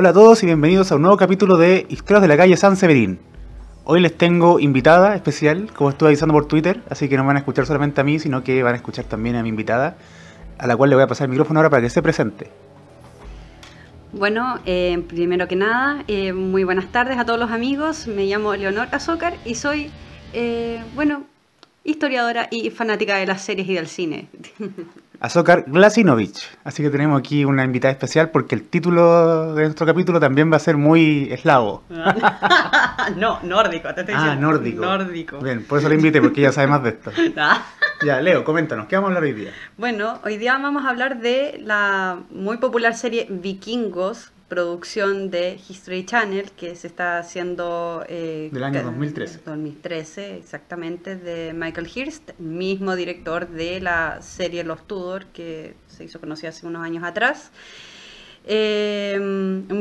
Hola a todos y bienvenidos a un nuevo capítulo de Historias de la calle San Severín. Hoy les tengo invitada especial, como estuve avisando por Twitter, así que no van a escuchar solamente a mí, sino que van a escuchar también a mi invitada, a la cual le voy a pasar el micrófono ahora para que se presente. Bueno, eh, primero que nada, eh, muy buenas tardes a todos los amigos. Me llamo Leonor Azócar y soy, eh, bueno, historiadora y fanática de las series y del cine. Azócar Glasinovich. Así que tenemos aquí una invitada especial porque el título de nuestro capítulo también va a ser muy eslavo. no, nórdico, te estoy Ah, diciendo. nórdico. Nórdico. Bien, por eso la invité, porque ella sabe más de esto. Ah. Ya, Leo, coméntanos, ¿qué vamos a hablar hoy día? Bueno, hoy día vamos a hablar de la muy popular serie Vikingos, producción de History Channel, que se está haciendo... eh, Del año que- 2013. 2013, exactamente, de Michael Hirst, mismo director de la serie Los Tudor, que se hizo conocida hace unos años atrás. Eh,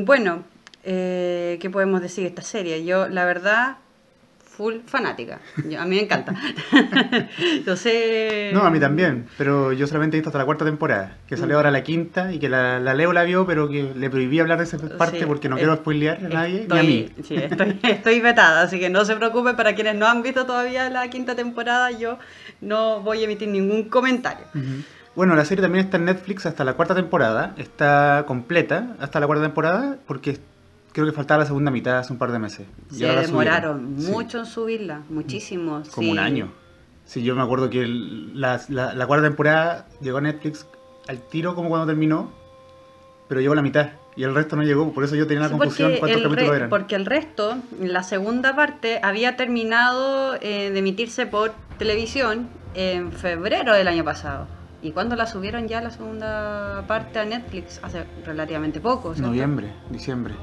bueno, eh, ¿qué podemos decir de esta serie? Yo, la verdad, full fanática. Yo- a mí me encanta. Sé... No, a mí también, pero yo solamente he visto hasta la cuarta temporada, que salió Mm. ahora la quinta y que la, la Leo la vio, pero que le prohibí hablar de esa parte Sí, porque no eh, quiero spoilear a nadie Estoy, ni a mí. sí, estoy, estoy vetada, así que no se preocupe para quienes no han visto todavía la quinta temporada, yo no voy a emitir ningún comentario. Bueno, la serie también está en Netflix hasta la cuarta temporada, está completa hasta la cuarta temporada porque creo que faltaba la segunda mitad hace un par de meses. Se demoraron. Sí, mucho en subirla, muchísimo. como sí. un año. Sí, yo me acuerdo que el- la, la- la cuarta temporada llegó a Netflix al tiro como cuando terminó, pero llegó a la mitad y el resto no llegó, por eso yo tenía la Sí, confusión cuántos capítulos eran. Porque el resto, la segunda parte, había terminado eh, de emitirse por televisión en febrero del año pasado. ¿Y cuando la subieron ya la segunda parte a Netflix? Hace relativamente poco. ¿cierto? Noviembre, diciembre,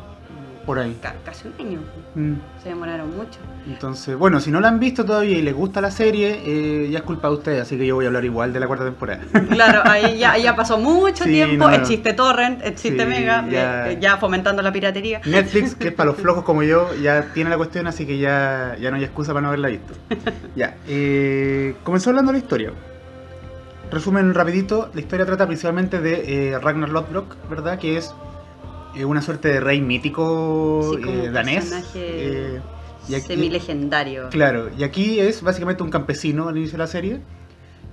por ahí. Ca- casi un año. Mm. Se demoraron mucho. Entonces, bueno, si no la han visto todavía y les gusta la serie, eh, ya es culpa de ustedes, así que yo voy a hablar igual de la cuarta temporada. Claro, ahí ya, ya pasó mucho Sí, tiempo. no. Existe Torrent, existe Sí, Mega, ya. eh, ya fomentando la piratería. Netflix, que es para los flojos como yo, ya tiene la cuestión, así que ya, ya no hay excusa para no haberla visto. Ya, eh, comenzó hablando la historia. Resumen rapidito, la historia trata principalmente de eh, Ragnar Lodbrok, ¿verdad? Que es eh, una suerte de rey mítico Sí, como eh, danés. personaje eh, y aquí- Semilegendario. Claro, y aquí es básicamente un campesino al inicio de la serie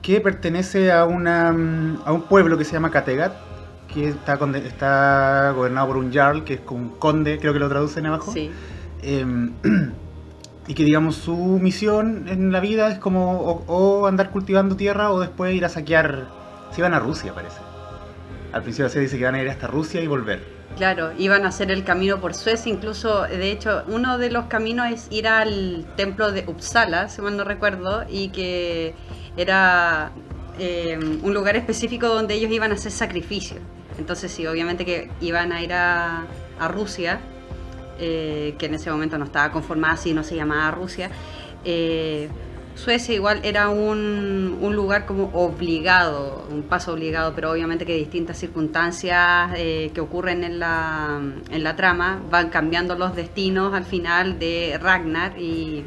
que pertenece a, una, mm, a un pueblo que se llama Kattegat, que está, está gobernado por un jarl, que es como un conde, creo que lo traducen abajo. Sí. Em, y que digamos su misión en la vida es como o, o andar cultivando tierra o después ir a saquear. Si van a Rusia, parece. Al principio se dice que van a ir hasta Rusia y volver. Claro, iban a hacer el camino por Suecia, incluso, de hecho, uno de los caminos es ir al templo de Uppsala, si mal no recuerdo, y que era eh, un lugar específico donde ellos iban a hacer sacrificios. Entonces, sí, obviamente que iban a ir a, Rusia, eh, que en ese momento no estaba conformada así, no se llamaba Rusia. eh, Suecia igual era un, un lugar como obligado, un paso obligado, pero obviamente que distintas circunstancias eh, que ocurren en la, en la trama van cambiando los destinos al final de Ragnar y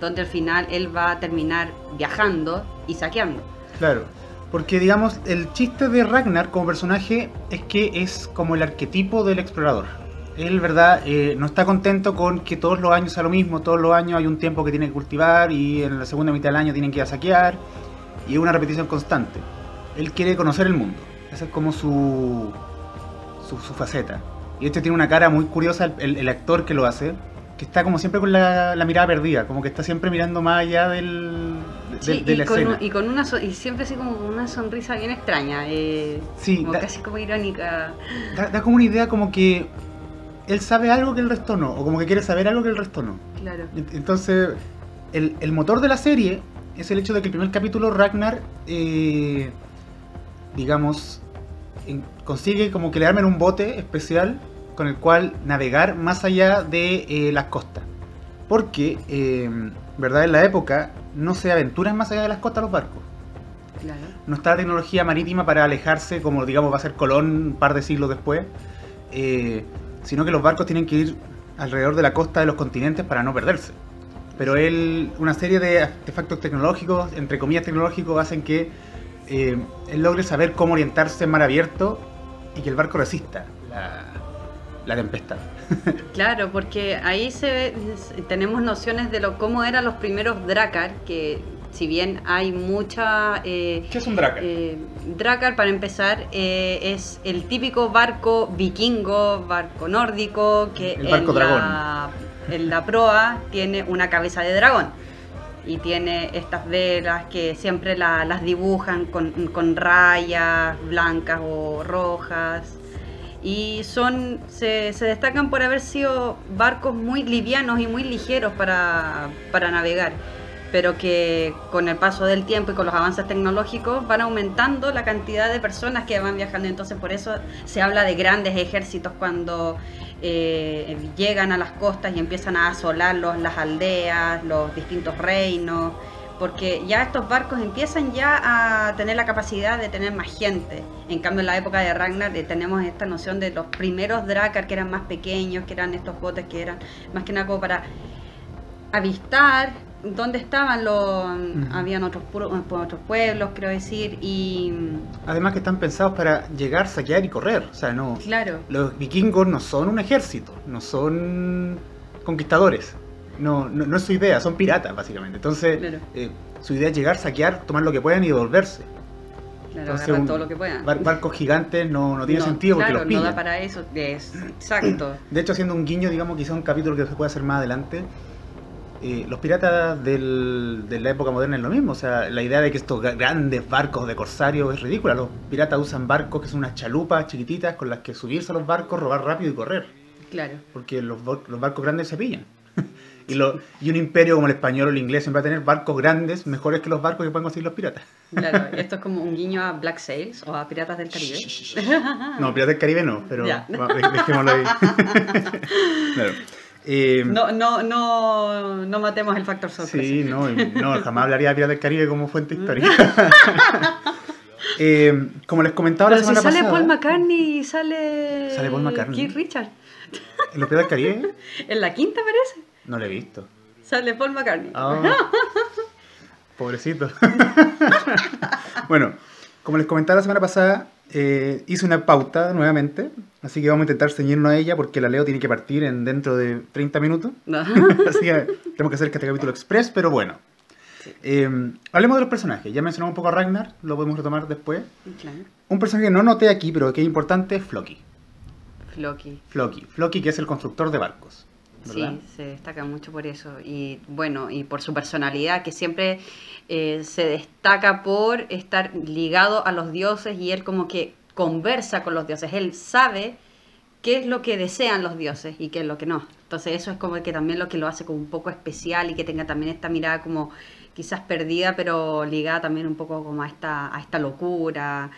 donde al final él va a terminar viajando y saqueando. Claro, porque digamos, el chiste de Ragnar como personaje es que es como el arquetipo del explorador. Él, ¿verdad? Eh, no está contento con que todos los años sea lo mismo, todos los años hay un tiempo que tiene que cultivar y en la segunda mitad del año tienen que ir a saquear y es una repetición constante. Él quiere conocer el mundo, esa es como su, su, su faceta. Y este tiene una cara muy curiosa, el, el actor que lo hace, que está como siempre con la, la mirada perdida, como que está siempre mirando más allá del, de, Sí, de y, la con, escena. un- y con una so- y siempre así como con una sonrisa bien extraña, eh, Sí, como da- casi como irónica. Da, da como una idea como que él sabe algo que el resto no, o como que quiere saber algo que el resto no. Claro. Ent- Entonces, el, el motor de la serie es el hecho de que el primer capítulo Ragnar, eh, digamos, consigue como que le armen un bote especial con el cual navegar más allá de eh, las costas. Porque, eh, ¿verdad? En la época no se aventuran más allá de las costas los barcos. Claro. No está la tecnología marítima para alejarse, como digamos va a ser Colón un par de siglos después, eh, sino que los barcos tienen que ir alrededor de la costa de los continentes para no perderse. Pero él, una serie de artefactos tecnológicos, entre comillas tecnológicos, hacen que eh, él logre saber cómo orientarse en mar abierto y que el barco resista la, la tempestad. claro, porque ahí se tenemos nociones de lo cómo eran los primeros Drakkar, que si bien hay mucha... Eh, ¿Qué es un Drakkar? Eh, Drakkar, para empezar, eh, es el típico barco vikingo, barco nórdico, que el barco en, dragón. La, en la proa tiene una cabeza de dragón. Y tiene estas velas que siempre las dibujan con, con rayas blancas o rojas y son se, se, destacan por haber sido barcos muy livianos y muy ligeros para, para, navegar, pero que con el paso del tiempo y con los avances tecnológicos van aumentando la cantidad de personas que van viajando, entonces por eso se habla de grandes ejércitos cuando eh, llegan a las costas y empiezan a asolar las aldeas, los distintos reinos porque ya estos barcos empiezan ya a tener la capacidad de tener más gente. En cambio, en la época de Ragnar eh, tenemos esta noción de los primeros Drakkar que eran más pequeños, que eran estos botes que eran más que nada como para avistar dónde estaban los... Habían otros, otros pueblos, quiero decir, y... Además que están pensados para llegar, saquear y correr. O sea, no... Claro. Los vikingos no son un ejército, no son conquistadores no, no, es su idea, son piratas básicamente. Entonces, eh, su idea es llegar, saquear, tomar lo que puedan y devolverse. Claro, todo lo que puedan. barcos gigantes no, no tiene sentido porque los pillan. no da para eso, es exacto. De hecho, haciendo un guiño, digamos, quizá un capítulo que se puede hacer más adelante, eh, los piratas del, de la época moderna es lo mismo. O sea, la idea de que estos grandes barcos de corsario es ridícula. Los piratas usan barcos que son unas chalupas chiquititas con las que subirse a los barcos, robar rápido y correr. Claro. Porque los, los barcos grandes se pillan. Y, lo, y un imperio como el español o el inglés siempre va a tener barcos grandes mejores que los barcos que pueden conseguir los piratas. Claro, esto es como un guiño a Black Sails o a Piratas del Caribe. no, Piratas del Caribe no, pero dejémoslo ahí. claro. Eh, no, no, no, no matemos el factor sorpresa. Sí, no, no, jamás hablaría de Piratas del Caribe como fuente histórica. eh, como les comentaba Pero la semana si sale pasada. Paul McCartney y sale. Sale Paul McCartney. Keith Richard. ¿En los Piratas del Caribe? en la quinta parece. No lo he visto. Sale Paul McCartney. Ah, pobrecito. bueno, como les comentaba la semana pasada, eh, hice una pauta nuevamente, así que vamos a intentar ceñirnos a ella porque la Leo tiene que partir en dentro de 30 minutos. así que tenemos que hacer este capítulo express, pero bueno. Eh, hablemos de los personajes. Ya mencionamos un poco a Ragnar, lo podemos retomar después. Claro. Un personaje que no noté aquí, pero que es importante, es Floki. Floki. Floki. Floki, que es el constructor de barcos. ¿Verdad? Sí, se destaca mucho por eso. Y bueno, y por su personalidad, que siempre eh, se destaca por estar ligado a los dioses y él como que conversa con los dioses. Él sabe qué es lo que desean los dioses y qué es lo que no. Entonces eso es como que también lo que lo hace como un poco especial y que tenga también esta mirada como quizás perdida, pero ligada también un poco como a esta, a esta locura.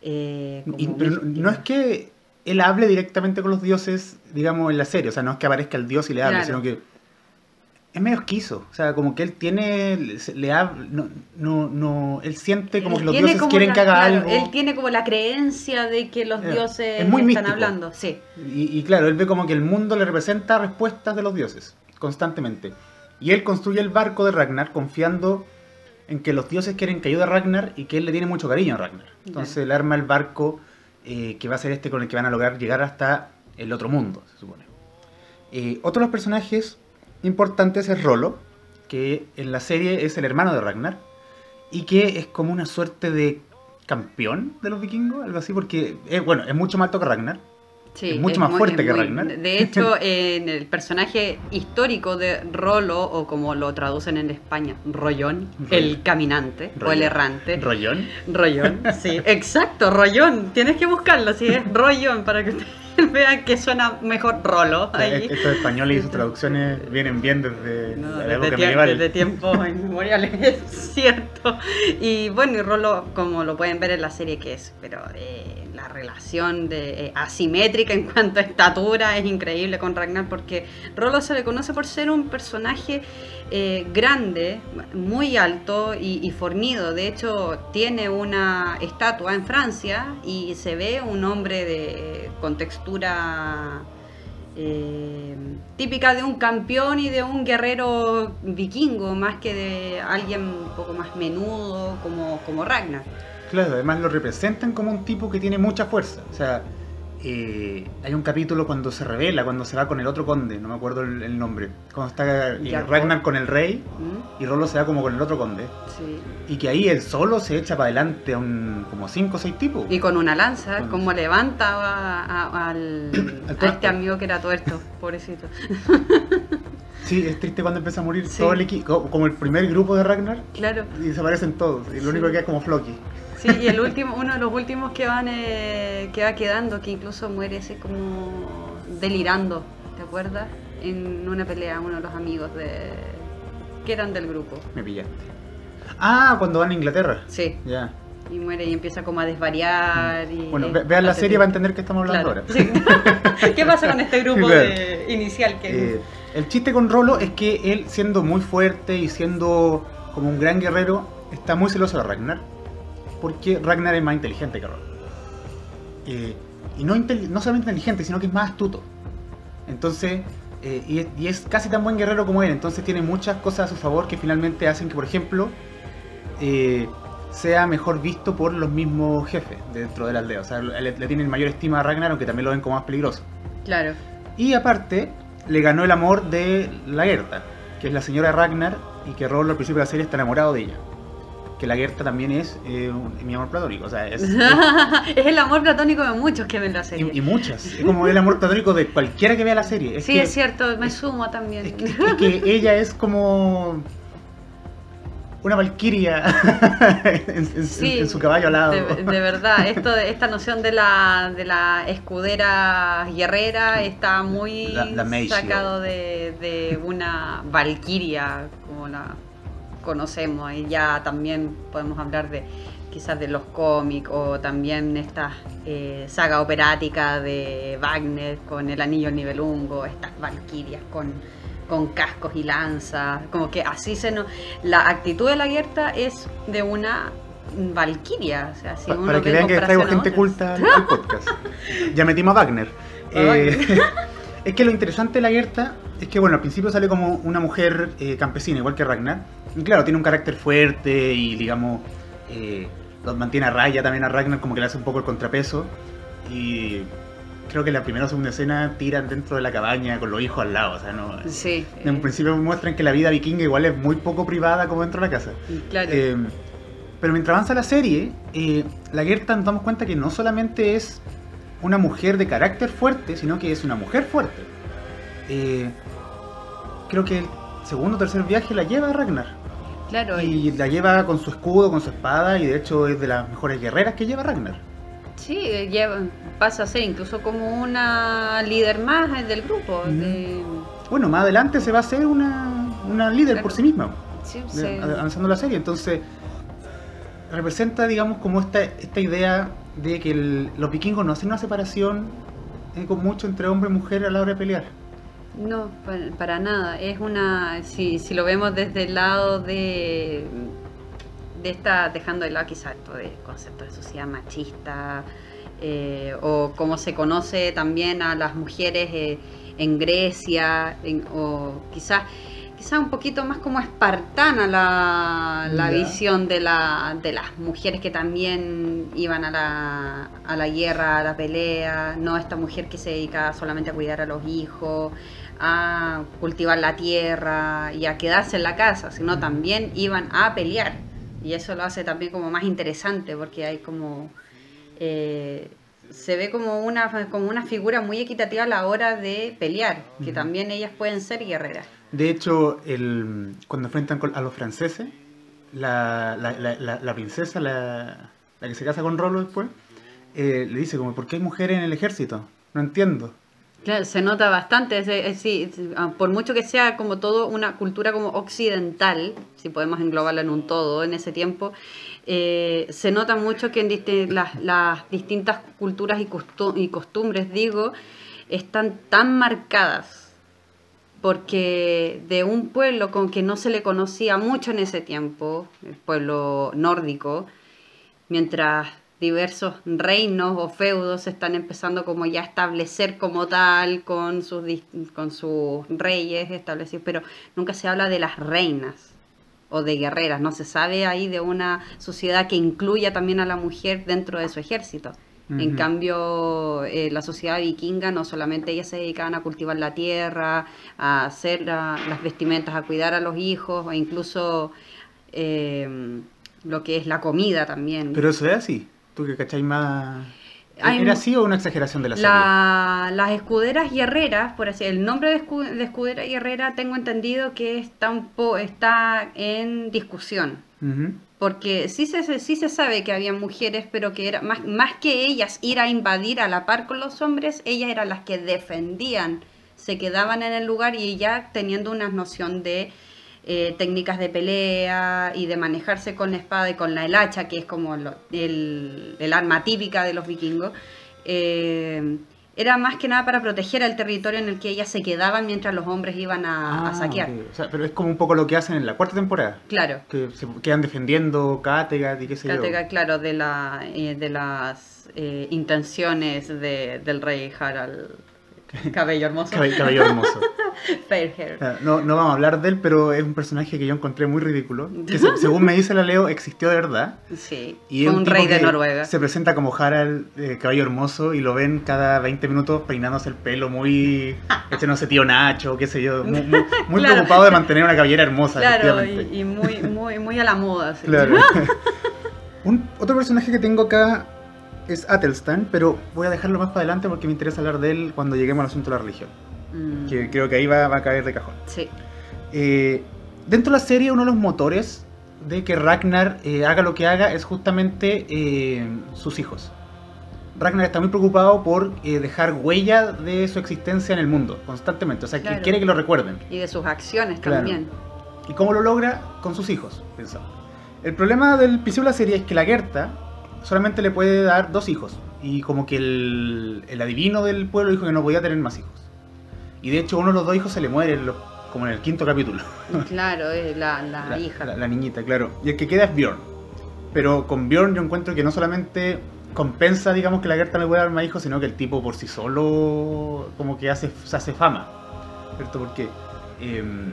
Eh, y, pero no, no es que él hable directamente con los dioses, digamos, en la serie. O sea, no es que aparezca el dios y le hable, Claro. sino que es medio esquizo. O sea, como que él tiene, le- le habla, no, no, no, él siente como Él que los dioses quieren la- que haga claro, algo. Él tiene como la creencia de que los Eh, dioses es muy están místico. hablando. Sí. Y, y claro, él ve como que el mundo le representa respuestas de los dioses, constantemente. Y él construye el barco de Ragnar confiando en que los dioses quieren que ayude a Ragnar y que él le tiene mucho cariño a Ragnar. Entonces él arma el barco eh, que va a ser este con el que van a lograr llegar hasta el otro mundo, se supone. Eh, otro de los personajes importantes es Rolo, que en la serie es el hermano de Ragnar y que es como una suerte de campeón de los vikingos, algo así, porque es, bueno, es mucho más alto que Ragnar. Sí, Es mucho más muy- fuerte que muy- Ragnar. De hecho, en el personaje histórico de Rolo, o como lo traducen en España, Rollón, el caminante o el errante. Rollón. Rollón, sí, exacto, Rollón. Tienes que buscarlo, si es Rollón, para que ustedes vean que suena mejor Rolo ahí. Estos españoles y sus traducciones vienen bien desde No, la desde, época tiemp- medieval. desde tiempos inmemoriales, es cierto. Y bueno, y Rolo, como lo pueden ver en la serie que es, pero eh, la relación de, eh, asimétrica en cuanto a estatura es increíble con Ragnar, porque Rolo se le conoce por ser un personaje eh, grande, muy alto y, fornido. De hecho, tiene una estatua en Francia y se ve un hombre de, con textura eh, típica de un campeón y de un guerrero vikingo, más que de alguien un poco más menudo como, como Ragnar. Claro, además lo representan como un tipo que tiene mucha fuerza. O sea, eh, hay un capítulo cuando se revela, cuando se va con el otro conde, no me acuerdo el, el nombre, cuando está eh, Ragnar con el rey ¿Mm? y Rolo se va como con el otro conde. Sí. Y que ahí él solo se echa para adelante a un, como cinco o seis tipos. Y con una lanza, Con- como levanta a- a- al, a este amigo que era tuerto, pobrecito. Sí, es triste cuando empieza a morir Sí. todo el equipo, como el primer grupo de Ragnar, Claro. y desaparecen todos. Y lo Sí. único que queda es como Floki. Sí, y el último, uno de los últimos que van eh, que va quedando, que incluso muere así como delirando, ¿te acuerdas? En una pelea, uno de los amigos de que eran del grupo. Me pillaste. Ah, cuando van a Inglaterra. Sí, Ya. y muere y empieza como a desvariar y Bueno, ve- vean la serie tipo- para entender qué estamos hablando Claro, ahora. sí. ¿Qué pasa con este grupo Claro. de inicial que Eh, el chiste con Rolo es que él, siendo muy fuerte y siendo como un gran guerrero, está muy celoso de Ragnar. Porque Ragnar es más inteligente que Rolo. Eh, y no, no solamente inteligente, sino que es más astuto. Entonces, eh, y, es, y es casi tan buen guerrero como él. Entonces tiene muchas cosas a su favor que finalmente hacen que, por ejemplo, eh, sea mejor visto por los mismos jefes dentro de la aldea. O sea, le, le tienen mayor estima a Ragnar, aunque también lo ven como más peligroso. Claro. Y aparte, le ganó el amor de la Gerta, que es la señora Ragnar, y que Rollo al principio de la serie está enamorado de ella. Que la Gerta también es eh, mi amor platónico, o sea, es, es- es el amor platónico de muchos que ven la serie. y, y muchas. Es como el amor platónico de cualquiera que vea la serie. Es sí, que, es cierto, me sumo también. Es que, es que ella es como una valquiria en, en- Sí, en su caballo alado. De, de verdad, esto, esta noción de la, de la escudera guerrera está muy La- sacado de, de una valquiria, como la conocemos, y ya también podemos hablar de quizás de los cómics o también esta eh, saga operática de Wagner con el anillo del Nibelungo, estas valquirias con, con cascos y lanzas, como que así se nos... La actitud de la Gerta es de una valquiria, o sea, si Pa- uno para que vean que traigo gente otras. culta al, podcast. Ya metimos a Wagner. Eh, es que lo interesante de la Gerta es que, bueno, al principio sale como una mujer eh, campesina, igual que Ragnar. Y claro, tiene un carácter fuerte y, digamos, eh, los mantiene a raya también a Ragnar, como que le hace un poco el contrapeso. Y creo que la primera o segunda escena tiran dentro de la cabaña con los hijos al lado. O sea, no. Sí, En eh, principio muestran que la vida vikinga igual es muy poco privada como dentro de la casa. claro. Pero mientras avanza la serie, la Gerta nos damos cuenta que no solamente es una mujer de carácter fuerte, sino que es una mujer fuerte. Eh, creo que el segundo o tercer viaje la lleva a Ragnar. claro, y- Y la lleva con su escudo, con su espada, y de hecho es de las mejores guerreras que lleva Ragnar. sí, eh, lleva- pasa a ser incluso como una líder más eh, del grupo. De- Bueno, más adelante se va a hacer una, una líder por sí misma. sí, de- se- avanzando la serie. Entonces, representa, digamos, como esta, esta idea de que el- los vikingos no hacen una separación eh, con mucho entre hombre y mujer a la hora de pelear. No, para, nada. Es una. Si, si lo vemos desde el lado de. de esta. dejando de lado quizás esto de concepto de sociedad machista. eh, o cómo se conoce también a las mujeres eh, en Grecia. en- o quizás. Quizás un poquito más como espartana la, la visión de, la, de las mujeres que también iban a la, a la guerra, a la pelea, no esta mujer que se dedica solamente a cuidar a los hijos, a cultivar la tierra y a quedarse en la casa, sino también iban a pelear. Y eso lo hace también como más interesante porque hay como... eh, se ve como una, como una figura muy equitativa a la hora de pelear, que también ellas pueden ser guerreras. De hecho, el, cuando enfrentan a los franceses, la, la, la, la- princesa, la, que se casa con Rolo después, eh, le dice como, ¿por qué hay mujeres en el ejército? No entiendo. Claro, se nota bastante, es- sí, ah, por mucho que sea como todo una cultura como occidental, si podemos englobarla en un todo en ese tiempo, eh, se nota mucho que en las, las distintas culturas y, costu- y costumbres, digo, están tan marcadas, porque de un pueblo con que no se le conocía mucho en ese tiempo, el pueblo nórdico, mientras diversos reinos o feudos se están empezando como ya a establecer como tal con sus con sus reyes establecidos, pero nunca se habla de las reinas o de guerreras, no se sabe ahí de una sociedad que incluya también a la mujer dentro de su ejército. En cambio, eh, la sociedad vikinga no solamente ellas se dedicaban a cultivar la tierra, a hacer la- las vestimentas, a cuidar a los hijos, o incluso eh, lo que es la comida también. Pero eso es así. ¿Tú que cacháis más... Hay ¿Era así o una exageración de la, La- las escuderas guerreras, por así el nombre de, escu- de escudera guerrera tengo entendido que está, un po- está en discusión. Ujú. Porque sí se, sí se sabe que había mujeres, pero que era más, más que ellas ir a invadir a la par con los hombres, ellas eran las que defendían, se quedaban en el lugar y ya teniendo una noción de eh, técnicas de pelea y de manejarse con la espada y con la el hacha, que es como lo- el, el arma típica de los vikingos, eh, era más que nada para proteger el territorio en el que ellas se quedaban mientras los hombres iban a, a Ah, saquear. ok. O sea, pero es como un poco lo que hacen en la cuarta temporada. Claro. Que se quedan defendiendo Kattegat y qué sé yo. Kattegat, claro, de, la, eh, de las eh, intenciones de, del rey Harald. Cabello hermoso. Cabe- Cabello hermoso. Fair hair. O sea, No, no vamos a hablar de él, pero es un personaje que yo encontré muy ridículo. Que se- según me dice la Leo, existió de verdad. Sí, Y fue es un rey de Noruega. Se presenta como Harald, eh, caballo hermoso, y lo ven cada 20 minutos peinándose el pelo muy. Este no sé, tío Nacho, qué sé yo. Muy, muy- muy Claro. preocupado de mantener una cabellera hermosa, Claro, y, y muy, muy, muy a la moda. sí. Claro. Un- otro personaje que tengo acá es Atelstan, pero voy a dejarlo más para adelante porque me interesa hablar de él cuando lleguemos al asunto de la religión. Mm, Que creo que ahí va, va a caer de cajón. sí, Eh, dentro de la serie, uno de los motores de que Ragnar eh, haga lo que haga es justamente eh, sus hijos. Ragnar está muy preocupado por eh, dejar huella de su existencia en el mundo, constantemente. O sea, que quiere que lo recuerden. y de sus acciones Claro. también. ¿Y cómo lo logra? Con sus hijos, pensaba. El problema del principio de la serie es que la Gerta solamente le puede dar dos hijos. Y como que el, el adivino del pueblo dijo que no podía tener más hijos. Y de hecho uno de los dos hijos se le muere, en como en el quinto capítulo. Claro, es la, la, la, hija. La, la niñita, claro. Y el que queda es Bjorn. Pero con Bjorn yo encuentro que no solamente compensa, digamos, que la Gerta le pueda dar más hijos, sino que el tipo por sí solo como que hace, se hace fama. ¿Cierto? Porque em,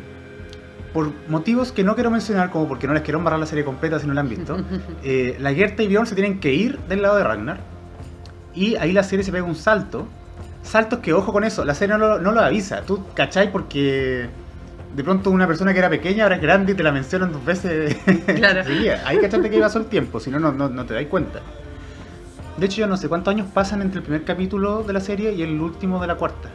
por motivos que no quiero mencionar, como porque no les quiero embarrar la serie completa si no la han visto, eh, la Gerta y Bjorn se tienen que ir del lado de Ragnar. Y ahí la serie se pega un salto. Saltos que, ojo con eso, la serie no lo, no lo avisa. Tú cachai porque de pronto una persona que era pequeña ahora es grande y te la mencionan dos veces. Claro. Ahí cachaste que pasó el tiempo, si no, no, no, te dais cuenta. De hecho, yo no sé cuántos años pasan entre el primer capítulo de la serie y el último de la cuarta.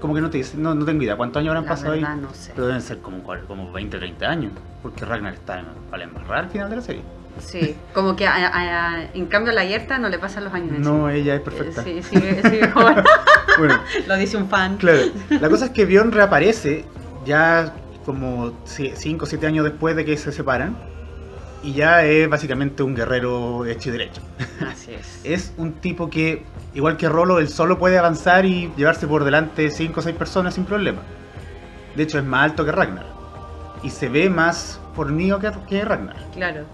Como que no te dice, no, no tengo idea cuántos años habrán La pasado ahí. no sé. Pero deben ser como, como 20, 30 años. Porque Ragnar está en, para embarrar al final de la serie. Sí, como que a- a- en cambio a la Yerta no le pasan los años No, ella es perfecta. Sí, sigue, sigue joven. Bueno, Lo dice un fan. claro. La cosa es que Bjorn reaparece ya como 5 o 7 años después de que se separan. Y ya es básicamente un guerrero hecho y derecho. Así es. Es un tipo que, igual que Rolo, él solo puede avanzar y llevarse por delante 5 o 6 personas sin problema. De hecho, es más alto que Ragnar. Y se ve más fornido que, que Ragnar. Claro,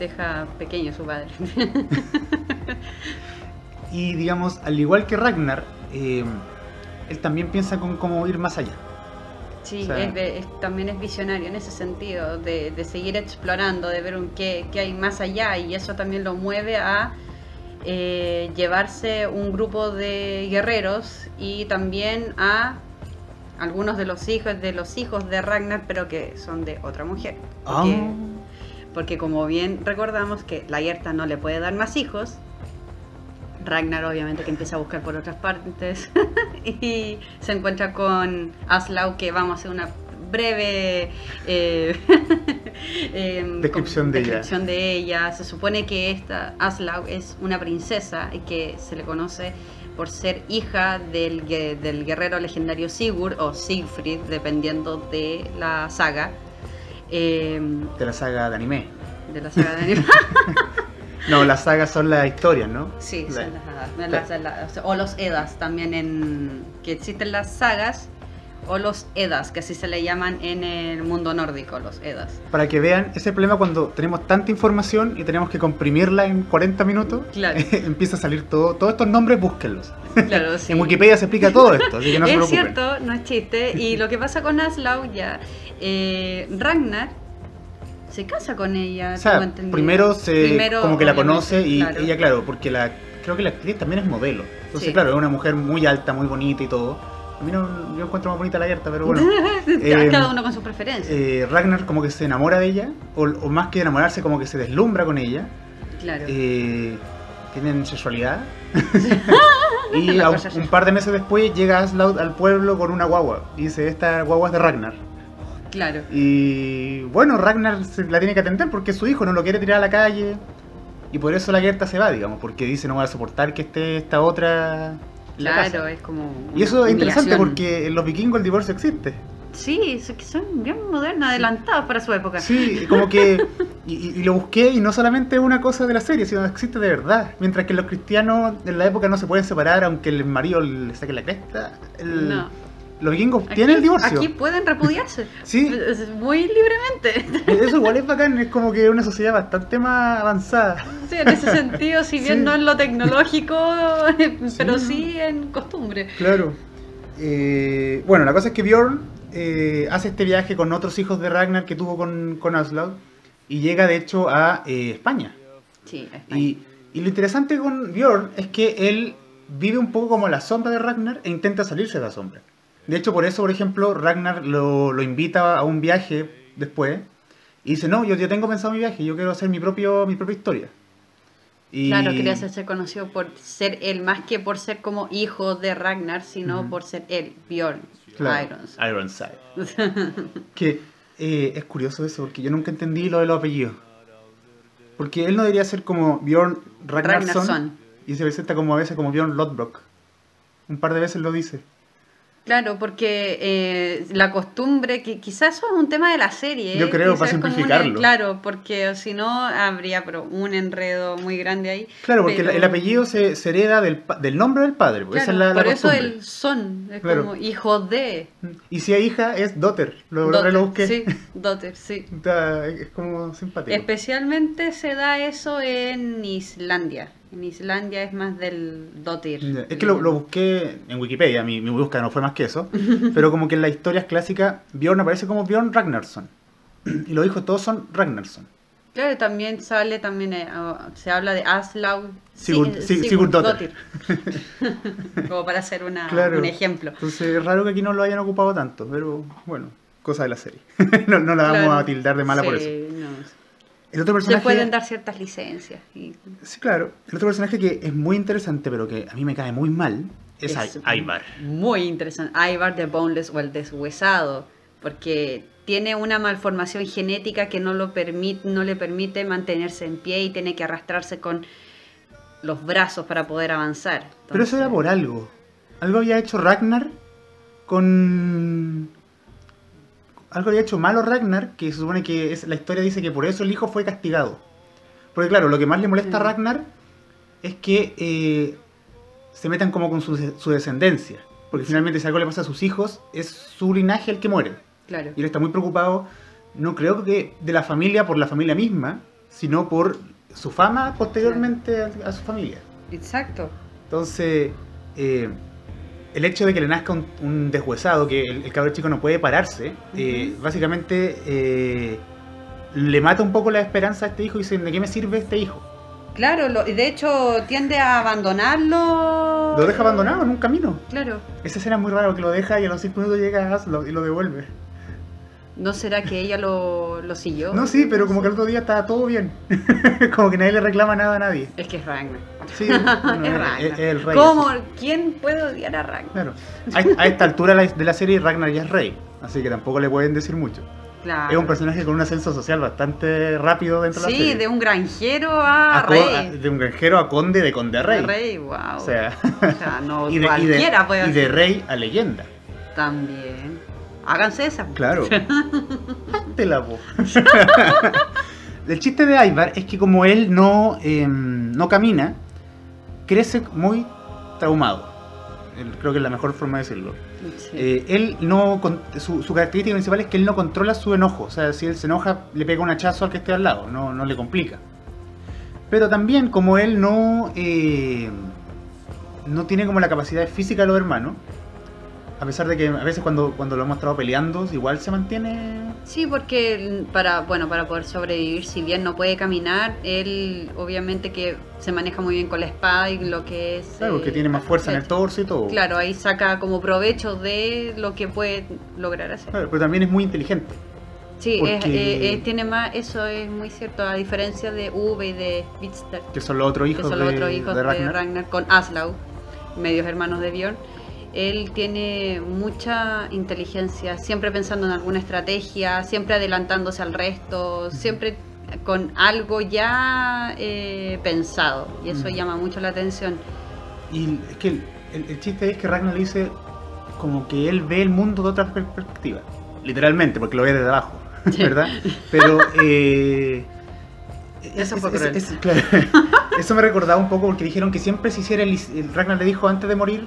deja pequeño su padre. Y digamos, al igual que Ragnar, eh, él también piensa con cómo ir más allá. Sí, O sea- es de- es- también es visionario en ese sentido, de, de seguir explorando, de ver un, qué, qué hay más allá y eso también lo mueve a eh, llevarse un grupo de guerreros y también a algunos de los hijos de los hijos de Ragnar, pero que son de otra mujer. Porque, Ah. Porque como bien recordamos que la Yerta no le puede dar más hijos, Ragnar obviamente que empieza a buscar por otras partes y se encuentra con Aslau que vamos a hacer una breve eh, em, Descripción de ella. descripción de ella. Se supone que esta Aslau es una princesa y que se le conoce por ser hija del, del guerrero legendario Sigurd o Siegfried, dependiendo de la saga. Em, De la saga de anime. de la saga de anime. No, las sagas son las historias, ¿no? Sí, La- son las, las- las- o los Edas también en que existen las sagas o los Edas, que así se le llaman en el mundo nórdico, los Edas. Para que vean ese problema cuando tenemos tanta información y tenemos que comprimirla en 40 minutos, Claro. empieza a salir todo. Todos estos nombres, búsquenlos. Claro, sí. En Wikipedia se explica todo esto, así que no se es preocupen. cierto, no es chiste. Y lo que pasa con Aslaug ya, eh, Ragnar se casa con ella. O sea, primero se Primero, como que la conoce y claro. ella, claro, porque la creo que la actriz también es modelo. Entonces, Sí. claro, es una mujer muy alta, muy bonita y todo. A mí no, yo encuentro más bonita la Gerta, pero bueno. Cada Eh, uno con sus preferencias. eh, Ragnar como que se enamora de ella, o, o más que enamorarse, como que se deslumbra con ella. claro. Eh, tienen sexualidad. y a un, par de meses después llega Aslaug al pueblo con una guagua. Y dice, esta guagua es de Ragnar. claro. Y bueno, Ragnar se la tiene que atender porque su hijo, no lo quiere tirar a la calle. Y por eso la Gerta se va, digamos, porque dice no va a soportar que esté esta otra Claro, es como. Y eso es interesante porque en los vikingos el divorcio existe. Sí, son bien modernos, adelantados para su época. Sí, como que. Y, y- y lo busqué y no solamente es una cosa de la serie, sino que existe de verdad. Mientras que los cristianos en la época no se pueden separar aunque el marido le saque la cresta. el- No. Los vikingos Aquí- tienen el divorcio. Aquí pueden repudiarse. Sí. Muy libremente. Eso igual es bacán, es como que una sociedad bastante más avanzada. Sí, en ese sentido, si bien Sí. no en lo tecnológico, pero sí en costumbre. Claro. Eh, bueno, la cosa es que Bjorn eh, hace este viaje con otros hijos de Ragnar que tuvo con, con Aslaug y llega de hecho a eh, España. Sí, España. Y, y lo interesante con Bjorn es que él vive un poco como la sombra de Ragnar e intenta salirse de la sombra. De hecho, por eso, por ejemplo, Ragnar lo, lo invita a un viaje después y dice, no, yo ya tengo pensado mi viaje, yo quiero hacer mi, propio, mi propia historia. Y... Claro, quería hacerse conocido por ser él, más que por ser como hijo de Ragnar, sino por ser él, Bjorn Claro, Irons. Ironside. Que eh, es curioso eso, porque yo nunca entendí lo de los apellidos. Porque él no debería ser como Bjorn Ragnarsson, Ragnarsson. y se presenta como a veces como Bjorn Lodbrok. Un par de veces lo dice. Claro, porque eh, la costumbre, que quizás eso es un tema de la serie. Yo ¿eh? creo, Quizás para una- simplificarlo. claro, porque si no habría pero un enredo muy grande ahí. Claro, porque pero- el apellido se, se hereda del, nombre del padre, Claro, esa es la, la por eso el son, es Claro. como hijo de. Y si hay hija, es daughter. Lo, daughter, lo busqué. Sí, daughter, sí. Está- es como simpático. Especialmente se da eso en Islandia. En Islandia es más del dotir. Es que lo, lo busqué en Wikipedia, mi, mi búsqueda no fue más que eso. pero como que en las historias clásicas, Bjorn aparece como Bjorn Ragnarsson. Y los hijos todos son Ragnarsson. Claro, también sale, también eh, se habla de Aslaug Sigurd- eh, Sig- Sigurdsdóttir. Dottir. como para hacer una, Claro. un ejemplo. Entonces es raro que aquí no lo hayan ocupado tanto, pero bueno, cosa de la serie. no, no la vamos Claro. a tildar de mala por eso. no. El otro Se pueden dar ciertas licencias. y- Sí, claro. El otro personaje que es muy interesante, pero que a mí me cae muy mal, es, Ai- Ivar. Muy interesante. Ivar the Boneless o el deshuesado. Porque tiene una malformación genética que no, lo permite, no le permite mantenerse en pie y tiene que arrastrarse con los brazos para poder avanzar. Pero eso era por algo. Algo había hecho Ragnar con. Algo había hecho malo Ragnar, que se supone que es, la historia dice que por eso el hijo fue castigado. Porque claro, lo que más le molesta a Mm. Ragnar es que eh, se metan como con su, su descendencia. Porque finalmente si algo le pasa a sus hijos, es su linaje el que muere. Claro. Y él está muy preocupado, no creo que de la familia por la familia misma, sino por su fama posteriormente a, a su familia. Exacto. Entonces, eh, el hecho de que le nazca un, un deshuesado, que el, el cabrón chico no puede pararse, eh, básicamente eh, le mata un poco la esperanza a este hijo y dice, ¿de qué me sirve este hijo? Claro, lo- y de hecho tiende a abandonarlo. Lo deja abandonado en un camino. Claro. Esa escena es muy rara porque lo deja y a los 5 minutos llega a Aslo y lo devuelve. ¿No será que ella lo, lo siguió? No, sí, pero como que el otro día estaba todo bien. como que nadie le reclama nada a nadie. Es que es Ragnar. Sí, bueno, es es- Ragnar. es el rey. ¿Cómo? así. ¿Quién puede odiar a Ragnar? Claro. A, a esta altura de la serie Ragnar ya es rey, así que tampoco le pueden decir mucho. Claro. Es un personaje con un ascenso social bastante rápido dentro de la Sí, serie. de un granjero a, A rey. a- de un granjero a conde, de conde a rey. A rey, wow. O sea, O sea, no y de, y de- cualquiera puede y de rey a leyenda. También. Háganse esa. Claro. Hazte la voz. El chiste de Ivar es que como él no, eh, no camina, crece muy traumado. Creo que es la mejor forma de decirlo. Sí. Eh, él no su, su característica principal es que él no controla su enojo. O sea, si él se enoja, le pega un hachazo al que esté al lado, no, no le complica. Pero también, como él no, eh, no tiene como la capacidad física de los hermanos, A pesar de que a veces cuando, cuando lo hemos estado peleando, igual se mantiene. Sí, porque para, bueno, para poder sobrevivir, si bien no puede caminar, él obviamente que se maneja muy bien con la espada y lo que es... Claro, porque eh, tiene más fuerza en el torso y todo. Claro, ahí saca como provecho de lo que puede lograr hacer. Claro, pero también es muy inteligente. Sí, es- Porque- eh, eh, tiene más, eso es muy cierto, a diferencia de V y de Bitster, Que son los otros que hijos, son de, los otros hijos de de Ragnar. Ragnar. con Aslau, medios hermanos de Bjorn. Él tiene mucha inteligencia, siempre pensando en alguna estrategia, siempre adelantándose al resto, siempre con algo ya eh, pensado. Y eso llama mucho la atención. Y es que el, el- el chiste es que Ragnar dice como que él ve el mundo de otra per- perspectiva. Literalmente, porque lo ve desde abajo, Sí. ¿verdad? Pero eh, Eso es- es- es- claro, eso me recordaba un poco porque dijeron que siempre se hiciera el, el- Ragnar le dijo antes de morir.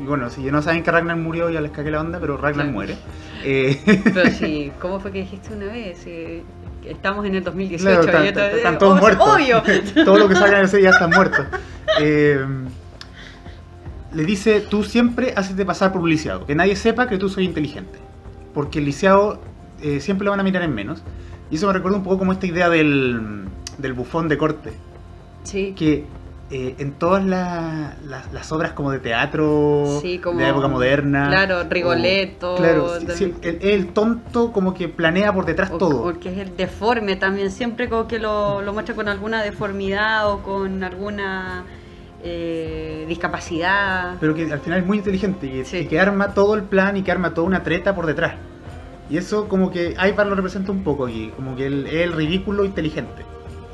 Y bueno, si no saben que Ragnar murió, ya les cagué la onda, pero Ragnar Claro. muere. Eh, Pero sí, ¿cómo fue que dijiste una vez? Eh, estamos en el 2018. Claro, y están, esto- están- eh, todos muertos. Obvio. Todo lo que salga el serie ya están muertos. Eh, le dice, tú siempre haces de pasar por un lisiado. Que nadie sepa que tú soy inteligente. Porque el lisiado eh, siempre lo van a mirar en menos. Y eso me recuerda un poco como esta idea del, del bufón de corte. Sí. Que eh, en todas la- las- las obras como de teatro Sí, como- de la época moderna. Claro, o- Rigoletto. claro, sí, el, el tonto como que planea por detrás O- todo. o que es el deforme también, siempre como que lo, lo muestra con alguna deformidad o con alguna eh, discapacidad. pero que al final es muy inteligente y, Sí. y que arma todo el plan y que arma toda una treta por detrás. Y eso como que Ivar lo representa un poco aquí, como que es el ridículo inteligente.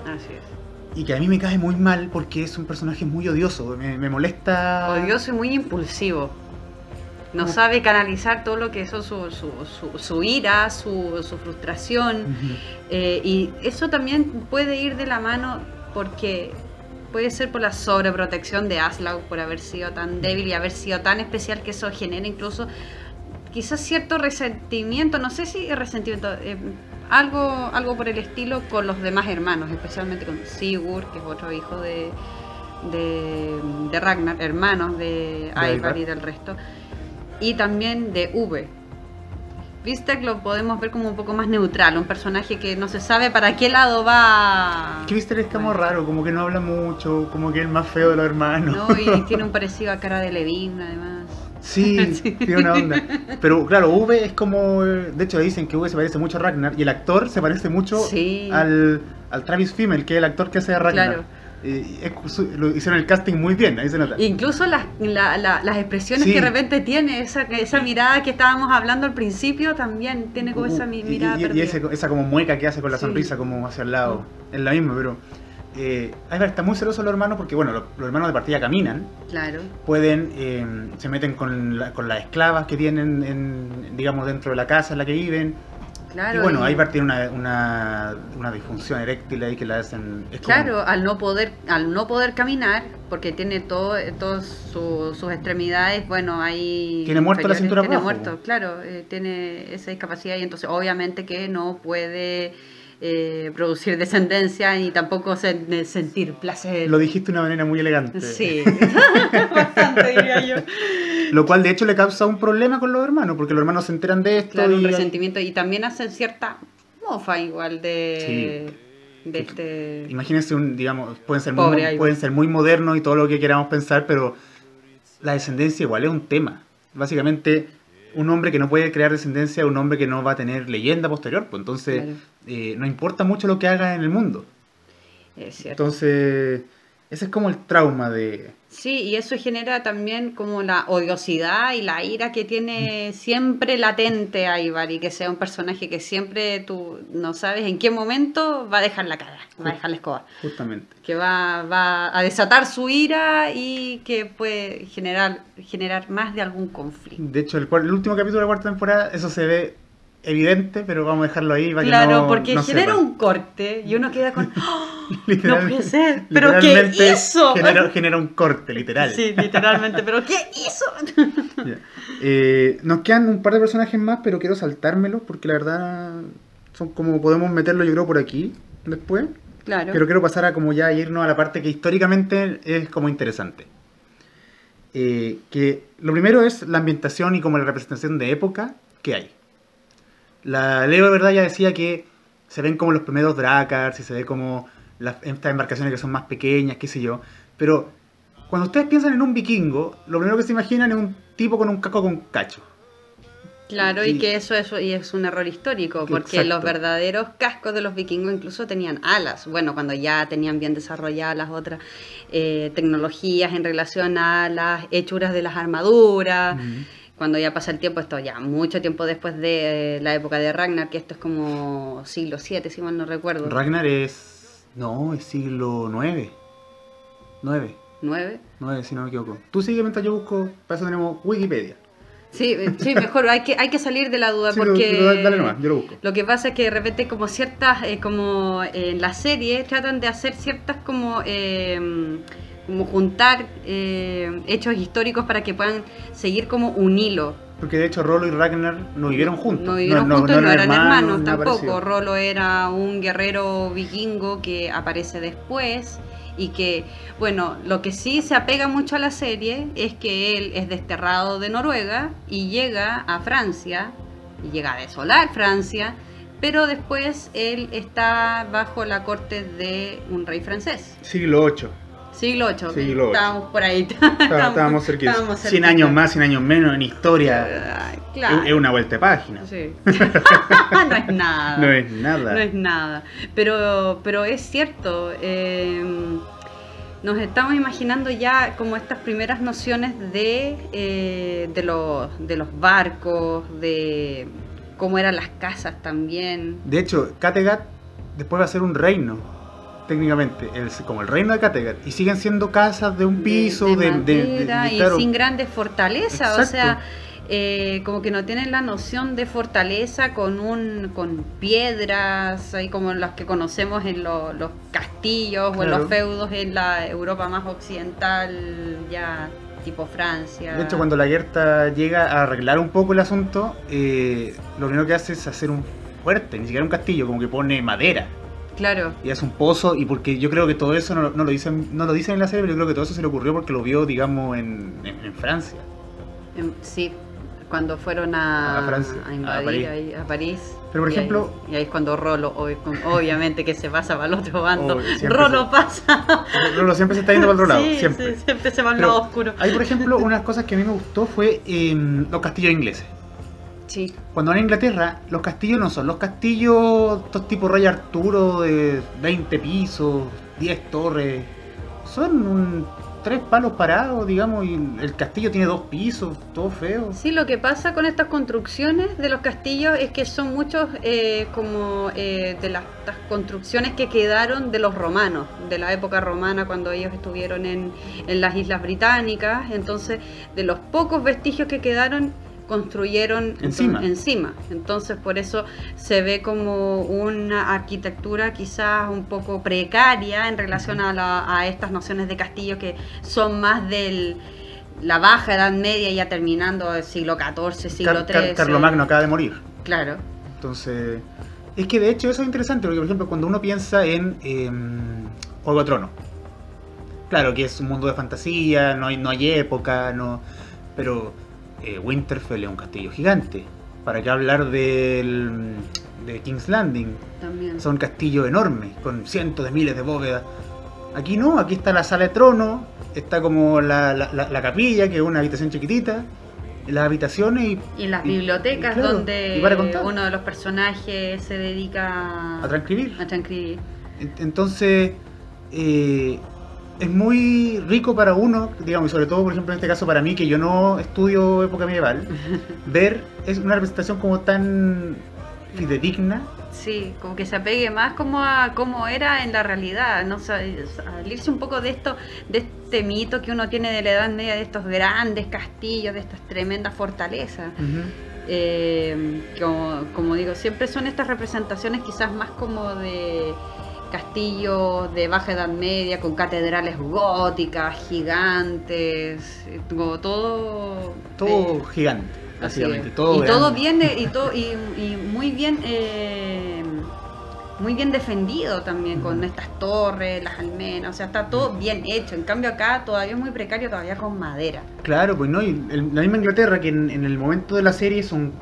Así es. Y que a mí me cae muy mal porque es un personaje muy odioso, me, me molesta... Odioso y muy impulsivo. No sabe canalizar todo lo que es su, su, su, su ira, su, su frustración. Eh, y eso también puede ir de la mano porque puede ser por la sobreprotección de Aslaug, por haber sido tan débil y haber sido tan especial que eso genera incluso quizás cierto resentimiento, no sé si resentimiento, eh, algo, algo por el estilo con los demás hermanos, especialmente con Sigurd, que es otro hijo de, de, de Ragnar, hermanos de Ivar y del resto, y también de V. Vistek lo podemos ver como un poco más neutral, un personaje que no se sabe para qué lado va. Que viste es como Bueno. raro, como que no habla mucho, como que es el más feo de los hermanos. ¿no? Y tiene un parecido a cara de Levin, además. Sí, Sí. tiene una onda. Pero claro, V es como. De hecho, dicen que V se parece mucho a Ragnar y el actor se parece mucho Sí. al, al Travis Fimmel, que es el actor que hace a Ragnar. Claro. Eh, lo hicieron el casting muy bien, ahí se nota. Incluso las, la- la- las expresiones Sí. que de repente tiene, esa, esa mirada que estábamos hablando al principio, también tiene como esa Y- mirada y, y ese- esa como mueca que hace con la sonrisa como hacia el lado. Es la misma, pero. Eh, Ivar está muy celoso de los hermanos porque, bueno, los, los hermanos de partida caminan, Claro. pueden, eh, se meten con, la- con las esclavas que tienen, en, digamos, dentro de la casa en la que viven. Claro. y bueno, Ivar tiene una, una, una disfunción eréctil ahí que la hacen. como- Claro, al no poder, al no poder caminar, porque tiene todo, todas su- sus extremidades, bueno, ahí Tiene muerto la cintura tiene abajo. muerto, claro, eh, tiene esa discapacidad y entonces obviamente que no puede eh, producir descendencia y tampoco se- sentir placer. Lo dijiste de una manera muy elegante. Sí, bastante diría yo. Lo cual de hecho le causa un problema con los hermanos, porque los hermanos se enteran de esto Claro, un y resentimiento y también hacen cierta mofa igual de, de este... Imagínense un, digamos, pueden ser, Pobre muy, Ivar. pueden ser muy modernos y todo lo que queramos pensar, pero la descendencia igual es un tema. Básicamente, un hombre que no puede crear descendencia es un hombre que no va a tener leyenda posterior, pues entonces Claro. eh, no importa mucho lo que haga en el mundo. Es cierto. Entonces, ese es como el trauma de... Sí, y eso genera también como la odiosidad y la ira que tiene siempre latente a Ivar y que sea un personaje que siempre tú no sabes en qué momento va a dejar la cara, va a dejar la escoba, Justamente. que va, va a desatar su ira y que puede generar, generar más de algún conflicto. De hecho, el, el último capítulo de la cuarta temporada, eso se ve evidente, pero vamos a dejarlo ahí para Claro, que no porque no genera un corte y uno queda con... ¡Oh! no puede ser, pero ¿qué hizo? Genera, genera un corte, literal. Sí, literalmente, pero ¿qué hizo? Eh, nos quedan un par de personajes más, pero quiero saltármelos porque la verdad son como podemos meterlo yo creo por aquí después. Claro. Pero quiero pasar a como ya irnos a la parte que históricamente es como interesante. eh, que lo primero es la ambientación y como la representación de época que hay. La Leo de verdad ya decía que se ven como los primeros Drakars y se ve como las, estas embarcaciones que son más pequeñas, qué sé yo. Pero cuando ustedes piensan en un vikingo, lo primero que se imaginan es un tipo con un casco con cacho. Claro, y, que eso, eso y es un error histórico, porque los verdaderos cascos de los vikingos incluso tenían alas. Bueno, cuando ya tenían bien desarrolladas las otras eh, tecnologías en relación a las hechuras de las armaduras. Cuando ya pasa el tiempo, esto ya mucho tiempo después de eh, la época de Ragnar, que esto es como siglo 7, si mal no recuerdo. Ragnar es. No, es siglo 9. 9. ¿9? 9, si no me equivoco. Tú sigue mientras yo busco, para eso tenemos Wikipedia. Sí, sí, mejor, hay que, hay que salir de la duda porque lo, dale nomás, yo lo busco. Lo que pasa es que de repente como ciertas, eh, como en la serie, tratan de hacer ciertas como, eh, como juntar eh, hechos históricos para que puedan seguir como un hilo. Porque de hecho Rolo y Ragnar no vivieron juntos. No vivieron juntos, no, no, eran hermanos, tampoco. Rolo era un guerrero vikingo que aparece después y que, bueno, lo que sí se apega mucho a la serie es que él es desterrado de Noruega y llega a Francia, y llega a desolar Francia, pero después él está bajo la corte de un rey francés. Siglo VIII. Siglo VIII. Siglo Estábamos por ahí. estábamos, cerquita. Estábamos 100 años más, 100 años menos en historia. Es una vuelta de página. Sí. no es nada. No es nada. No es nada. Pero, pero es cierto. Em, nos estamos imaginando ya como estas primeras nociones de, eh, de, los, de los barcos, de cómo eran las casas también. De hecho, Kattegat después va a ser un reino técnicamente, como el reino de Kattegat, y siguen siendo casas de un piso, de, de, y sin grandes fortalezas, o sea, eh, como que no tienen la noción de fortaleza con un con piedras, ahí como las que conocemos en los castillos o en los feudos en la Europa más occidental, ya tipo Francia. De hecho, cuando la Gerta llega a arreglar un poco el asunto, eh, lo primero que hace es hacer un fuerte, ni siquiera un castillo, como que pone madera. Claro. Y hace un pozo, y porque yo creo que todo eso no, lo, dicen, no lo dicen en la serie, pero yo creo que todo eso se le ocurrió porque lo vio, digamos, en, en Francia. Sí, cuando fueron a, Francia, a invadir Ahí, a París. Pero por ejemplo. y ahí es cuando Rolo, obviamente que se pasa para el otro bando. Rolo pasa. Rolo siempre se está yendo para el otro lado. siempre. Sí, siempre se va al lado oscuro. Hay, por ejemplo, unas cosas que a mí me gustó fue em, los castillos ingleses. Sí. Cuando van a Inglaterra, los castillos no son los castillos, estos tipo Rey Arturo de 20 pisos, 10 torres. Son un tres palos parados, digamos, y el castillo tiene dos pisos, todo feo. Sí, lo que pasa con estas construcciones de los castillos es que son muchos eh, como eh, de las, construcciones que quedaron de los romanos, de la época romana cuando ellos estuvieron en, en las Islas Británicas, entonces de los pocos vestigios que quedaron construyeron encima. Entonces por eso se ve como una arquitectura quizás un poco precaria en relación a, a estas nociones de castillo que son más del la baja edad media ya terminando el siglo XIV, siglo XIII. Carlos Magno acaba de morir. Claro. Entonces, es que de hecho eso es interesante, porque por ejemplo cuando uno piensa en eh, Juego de Trono, claro que es un mundo de fantasía, no hay, no hay época, no pero eh, Winterfell es un castillo gigante. ¿Para qué hablar del, de King's Landing? También. Son castillos enormes, con cientos de miles de bóvedas. Aquí no, aquí está la sala de trono, está como la, la, capilla, que es una habitación chiquitita, las habitaciones y... Y las bibliotecas donde uno de los personajes se dedica a transcribir. A transcribir. Entonces, eh, es muy rico para uno, digamos, y sobre todo, por ejemplo, en este caso para mí, que yo no estudio época medieval, ver es una representación como tan fidedigna. Sí, como que se apegue más como a cómo era en la realidad, no salirse un poco de esto, de este mito que uno tiene de la Edad Media, de estos grandes castillos, de estas tremendas fortalezas. Eh, como, como digo, siempre son estas representaciones quizás más como de castillos de baja edad media con catedrales góticas, gigantes, como todo... Todo eh, gigante, básicamente. Todo y todo viene, y, todo, y, muy bien... Eh, muy bien defendido también, con estas torres, las almenas, o sea, está todo bien hecho. En cambio acá todavía es muy precario, todavía con madera. Claro, pues no, y el- la misma Inglaterra que en, en el momento de la serie son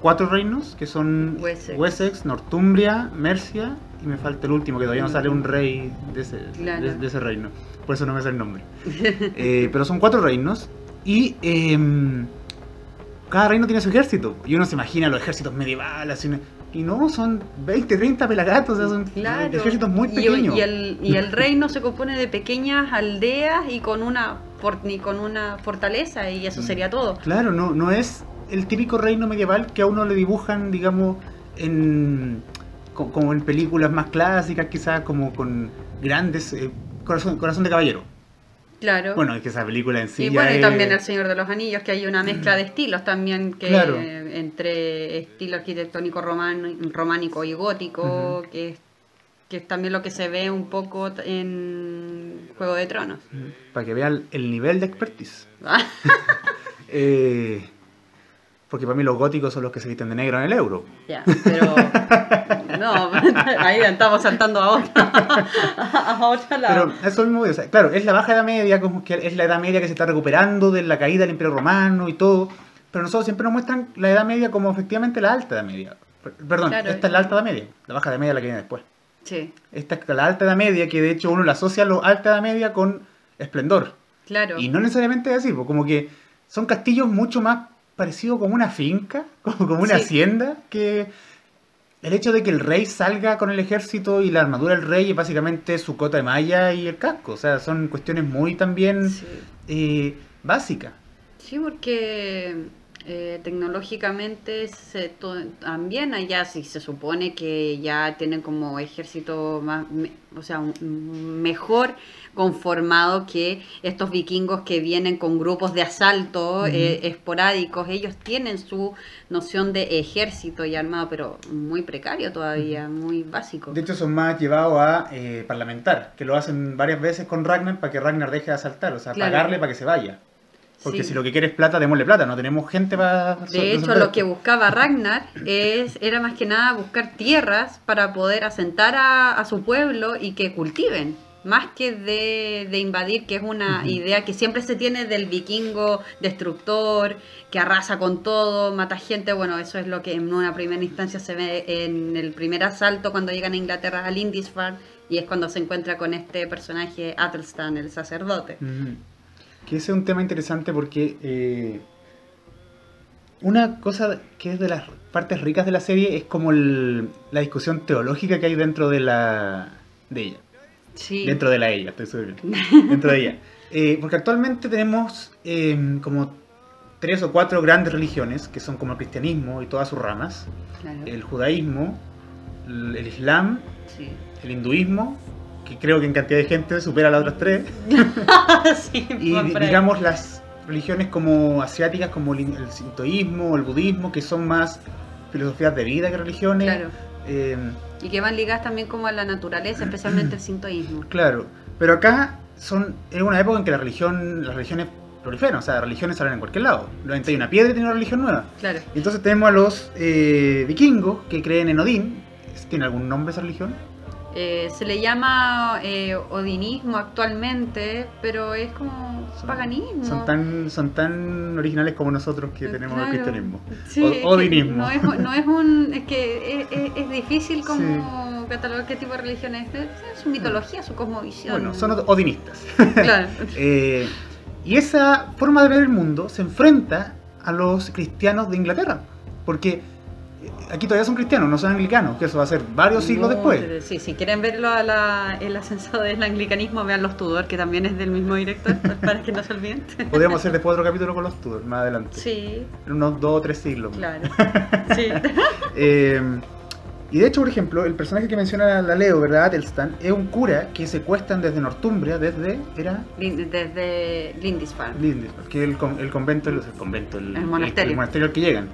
cuatro reinos, que son Wessex. Northumbria, Mercia, y me falta el último, que todavía no sale un rey de ese, Claro. de, de ese reino. Por eso no me sé el nombre. Eh, pero son cuatro reinos, y em, cada reino tiene su ejército. Y uno se imagina los ejércitos medievales, así, y no, son 20, 30 pelagatos, o sea, son Claro. ejércitos muy pequeños. Y, el, y el reino se compone de pequeñas aldeas y con una, y con una fortaleza, y eso Mm. sería todo. Claro, no, no es el típico reino medieval que a uno le dibujan, digamos, en como en películas más clásicas, quizás como con grandes eh, corazón, corazón de caballero. Claro. Bueno, es que esa película en sí y bueno, y es- también El Señor de los Anillos, que hay una mezcla de estilos también, que Claro. eh, entre estilo arquitectónico romano, románico y gótico, que, es, que es también lo que se ve un poco en Juego de Tronos. para que vean el nivel de expertise. Eh, porque para mí los góticos son los que se visten de negro en el euro. ya, pero... No, ahí estamos saltando a otra, a otra lado. Pero eso mismo, o sea, claro, es la baja edad media, como que es la edad media que se está recuperando de la caída del Imperio Romano y todo. Pero nosotros siempre nos muestran la edad media como efectivamente la alta edad media. Perdón, Claro. esta es la alta edad media. La baja edad media es la que viene después. Sí, Esta es la alta edad media, que de hecho uno la asocia a la alta edad media con esplendor. claro. Y no necesariamente es así, pues, como que son castillos mucho más parecidos como una finca, como, como una Sí. hacienda, que el hecho de que el rey salga con el ejército y la armadura del rey es básicamente su cota de malla y el casco. O sea, son cuestiones muy también Sí. eh, básicas. Sí, porque eh, tecnológicamente se también allá sí se supone que ya tienen como ejército más, me- o sea, un- mejor conformado que estos vikingos que vienen con grupos de asalto eh, esporádicos. Ellos tienen su noción de ejército y armado, pero muy precario todavía, muy básico. De hecho, son más llevados a eh, parlamentar, que lo hacen varias veces con Ragnar para que Ragnar deje de asaltar, o sea, Claro. pagarle para que se vaya. Porque Sí. si lo que quiere es plata, démosle plata, no tenemos gente para... De hecho, lo que buscaba Ragnar es, era más que nada buscar tierras para poder asentar a, a su pueblo y que cultiven, más que de, de invadir, que es una idea que siempre se tiene del vikingo destructor, que arrasa con todo, mata gente. Bueno, eso es lo que en una primera instancia se ve en el primer asalto cuando llegan a Inglaterra a Lindisfarne y es cuando se encuentra con este personaje Athelstan, el sacerdote. Que ese es un tema interesante porque eh, una cosa que es de las partes ricas de la serie es como el- la discusión teológica que hay dentro de la de ella. Sí. Dentro de la ella, estoy seguro. dentro de ella. Eh, porque actualmente tenemos eh, como tres o cuatro grandes religiones que son como el cristianismo y todas sus ramas, Claro. el judaísmo, el, islam, Sí. el hinduismo, que creo que en cantidad de gente supera a las otras tres. Sí, Y digamos las religiones como asiáticas, como el, el sintoísmo, el budismo, que son más filosofías de vida que religiones. Claro. Eh, Y que van ligadas también como a la naturaleza, especialmente el sintoísmo. claro. Pero acá son es una época en que la religión, las religiones proliferan, o sea, religiones salen en cualquier lado. Hay una piedra y tiene una religión nueva. Claro. Entonces tenemos a los eh, vikingos que creen en Odín. ¿Tiene algún nombre esa religión? Eh, se le llama eh, odinismo actualmente, pero es como Son- paganismo. Son tan, son tan originales como nosotros que tenemos el cristianismo. Sí, O- es que odinismo. No es, no es un. Es que es, es- es difícil como catalogar qué tipo de religión es. Es su mitología, su cosmovisión. Bueno, son od- odinistas. Claro. Eh, y esa forma de ver el mundo se enfrenta a los cristianos de Inglaterra. Porque eh, aquí todavía son cristianos, no son anglicanos, que eso va a ser varios siglos No, después. Sí, si quieren verlo a la- el ascenso del anglicanismo, vean Los Tudor, que también es del mismo director, para que no se olviden. Podríamos hacer después otro capítulo con los Tudors, más adelante. Sí, En unos dos o tres siglos. claro. Sí. Eh, y de hecho, por ejemplo, el personaje que menciona la Leo, ¿verdad? Atelstan, es un cura que secuestran desde Northumbria, desde. Era. Desde Lindisfarne. Lindisfarne, que es el, con- el convento, el, el convento, el, El monasterio. el monasterio al que llegan.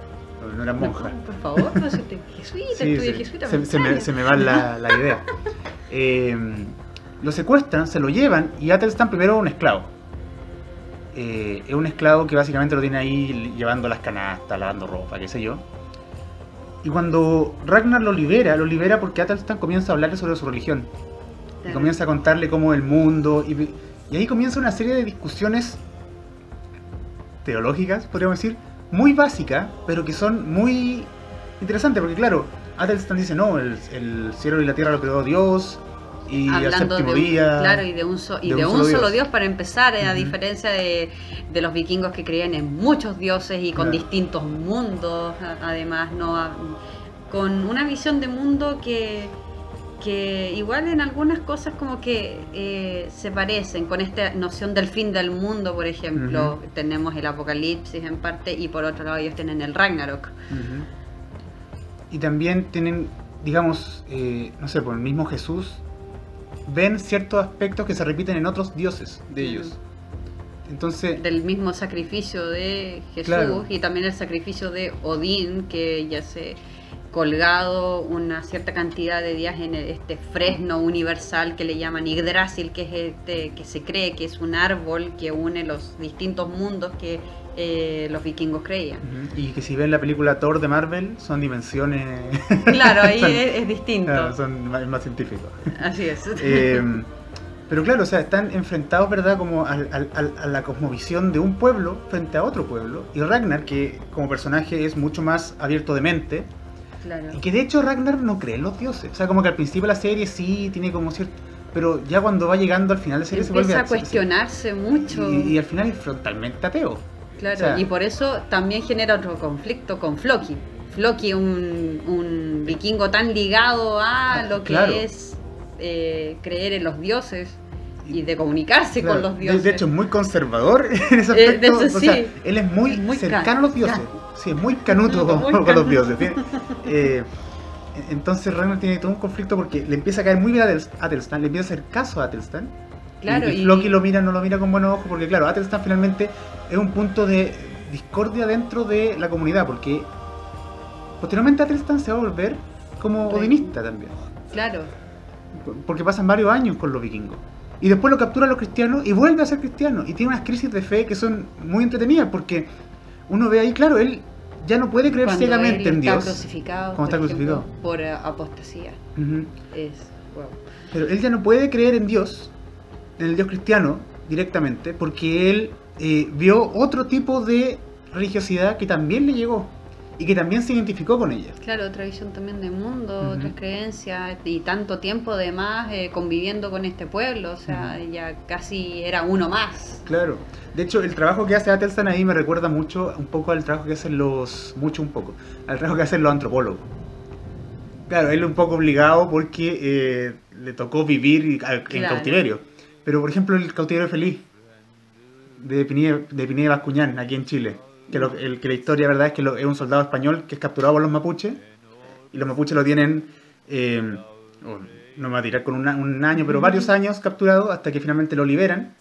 No, No, monjas. por favor, no, usted es jesuita, Sí, estudia jesuita. Se, se me, se me va la, la idea. Eh, lo secuestran, se lo llevan y Atelstan primero es un esclavo. Eh, es un esclavo que básicamente lo tiene ahí llevando las canastas, lavando ropa, qué sé yo. Y cuando Ragnar lo libera, lo libera porque Atelstan comienza a hablarle sobre su religión. Y comienza a contarle cómo el mundo. Y, y ahí comienza una serie de discusiones teológicas, podríamos decir, muy básicas, pero que son muy interesantes. Porque, claro, Atelstan dice: No, el, el cielo y la tierra lo creó Dios. Y Hablando de séptimo un, día. claro, y de un, so- y de de un un solo solo, Dios. Dios. para empezar, eh, a diferencia de, de los vikingos que creían en muchos dioses y con Claro. distintos mundos, además, no con una visión de mundo que, que igual en algunas cosas como que eh, se parecen, con esta noción del fin del mundo, por ejemplo, tenemos el apocalipsis en parte y por otro lado ellos tienen el Ragnarok. Y también tienen, digamos, eh, no sé, por el mismo Jesús, ven ciertos aspectos que se repiten en otros dioses de ellos. Entonces, del mismo sacrificio de Jesús Claro. y también el sacrificio de Odín, que ya se colgado una cierta cantidad de días en este fresno universal que le llaman Yggdrasil, que es este que se cree que es un árbol que une los distintos mundos que eh, los vikingos creían. y que si ven la película Thor de Marvel, son dimensiones. Claro, ahí son- es, es distinto. claro, son más, más científicos. Así es. Eh, pero claro, o sea, están enfrentados, ¿verdad? Como al- a la cosmovisión de un pueblo frente a otro pueblo. Y Ragnar, que como personaje es mucho más abierto de mente, Claro. Y que de hecho Ragnar no cree en los dioses. O sea, como que al principio de la serie sí tiene como cierto. Pero ya cuando va llegando al final de la serie se vuelve Empieza a se- se- cuestionarse mucho. Y, y al final es frontalmente ateo. Claro, O sea- y por eso también genera otro conflicto con Floki. Floki, un, un vikingo tan ligado a Ah, lo que claro. es eh, creer en los dioses y de comunicarse Claro, con los dioses. De, hecho, es muy conservador en ese Eh, de aspecto. o sea, él es muy, Es muy cercano can- a los dioses. Sí, es muy canuto con, Muy con los dioses. Eh, entonces Ragnar tiene todo un conflicto porque le empieza a caer muy bien a Atel- Atelstan, le empieza a hacer caso a Atelstan. Claro, y, y y- Floki lo mira, no lo mira con buenos ojos, porque claro, Atelstan finalmente es un punto de discordia dentro de la comunidad, porque posteriormente Atelstan se va a volver como Rey. odinista también, Claro, porque pasan varios años con los vikingos. Y después lo capturan los cristianos y vuelve a ser cristiano. Y tiene unas crisis de fe que son muy entretenidas, porque uno ve ahí, claro, él ya no puede creer cuando ciegamente en Dios. crucificado, Cuando por está ejemplo, crucificado. por eh, apostasía. Es, wow. Pero él ya no puede creer en Dios, en el Dios cristiano, directamente, porque él eh, vio otro tipo de religiosidad que también le llegó y que también se identificó con ella. Claro, otra visión también del mundo, otras creencias y tanto tiempo además eh, conviviendo con este pueblo, o sea, ya casi era uno más. Claro. De hecho, el trabajo que hace Atelstan ahí me recuerda mucho un poco al trabajo que hacen los. mucho un poco. Al trabajo que hacen los antropólogos. Claro, él un poco obligado porque eh, le tocó vivir en Claro. cautiverio. Pero por ejemplo, el cautiverio feliz de Pinilla de Pinilla Bascuñán, aquí en Chile. Que, lo- el- que la historia, verdad, es que lo- es un soldado español que es capturado por los mapuches. Y los mapuches lo tienen. eh, oh, no me va a tirar con una- un año, pero varios años capturado hasta que finalmente lo liberan.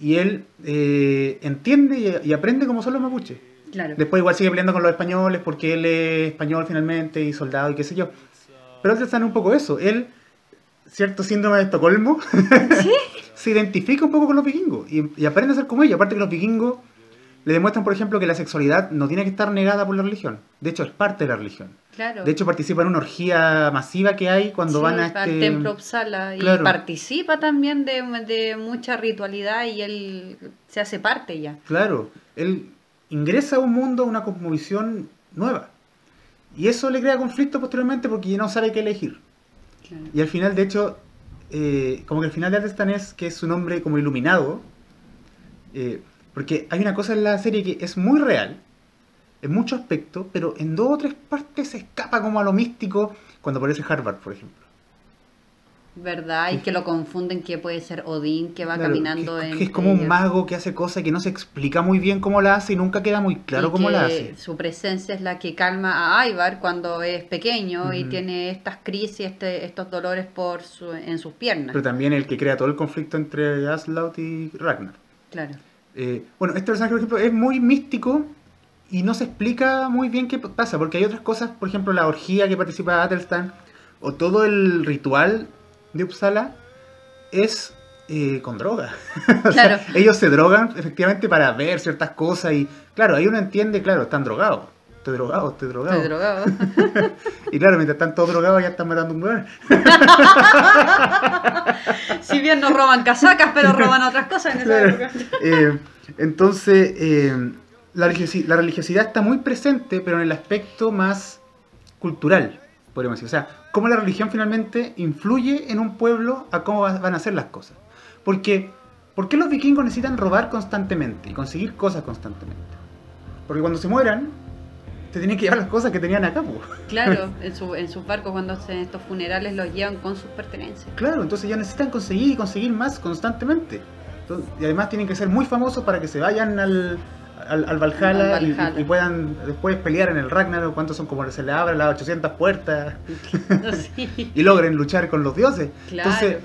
Y él eh, entiende y, y aprende cómo son los mapuches. Claro. Después igual sigue peleando con los españoles porque él es español finalmente y soldado y qué sé yo. Pero él está en un poco eso. Él, cierto síndrome de Estocolmo, se identifica un poco con los vikingos y, y aprende a ser como ellos. Aparte que los vikingos le demuestran, por ejemplo, que la sexualidad no tiene que estar negada por la religión. De hecho, es parte de la religión. Claro. De hecho, participa en una orgía masiva que hay cuando Sí, van a este... al templo Uppsala y Claro. participa también de, de mucha ritualidad y él se hace parte ya. Claro, él ingresa a un mundo, a una cosmovisión nueva. Y eso le crea conflicto posteriormente porque ya no sabe qué elegir. Claro. Y al final, de hecho, eh, como que el final de Atelstan es que es un hombre como iluminado. eh, porque hay una cosa en la serie que es muy real, en muchos aspectos, pero en dos o tres partes se escapa como a lo místico cuando aparece Harvard, por ejemplo. ¿Verdad? Y que lo confunden que puede ser Odín que va Claro, caminando que, en. que es como un mago que hace cosas que no se explica muy bien cómo la hace y nunca queda muy claro cómo la hace. Su presencia es la que calma a Ivar cuando es pequeño y tiene estas crisis, este, estos dolores por su, en sus piernas. Pero también el que crea todo el conflicto entre Aslaut y Ragnar. Claro. Eh, bueno, este personaje, por ejemplo, es muy místico y no se explica muy bien qué pasa, porque hay otras cosas, por ejemplo, la orgía que participa Atelstan, o todo el ritual de Uppsala, es eh, con droga. O sea, ellos se drogan efectivamente para ver ciertas cosas y, claro, ahí uno entiende, claro, están drogados. Estoy drogado, estoy drogado. Estoy drogado. y claro, mientras están todos drogados ya están matando un weón. si bien no roban casacas, pero roban otras cosas en esa Claro. época. Eh, entonces, eh, la, religiosi- la religiosidad está muy presente, pero en el aspecto más cultural, podríamos decir. O sea, cómo la religión finalmente influye en un pueblo a cómo va- van a ser las cosas. Porque, ¿por qué los vikingos necesitan robar constantemente y conseguir cosas constantemente? Porque cuando se mueran, te tienen que llevar las cosas que tenían acá, po. Claro, en, su, en sus barcos cuando hacen estos funerales los llevan con sus pertenencias. Claro, entonces ya necesitan conseguir y conseguir más constantemente. Entonces, y además tienen que ser muy famosos para que se vayan al, al, al Valhalla, Al y- Valhalla. Y, y puedan después pelear en el Ragnarok, cuántos son como se le abren las 800 puertas Sí. y logren luchar con los dioses. Claro. Entonces,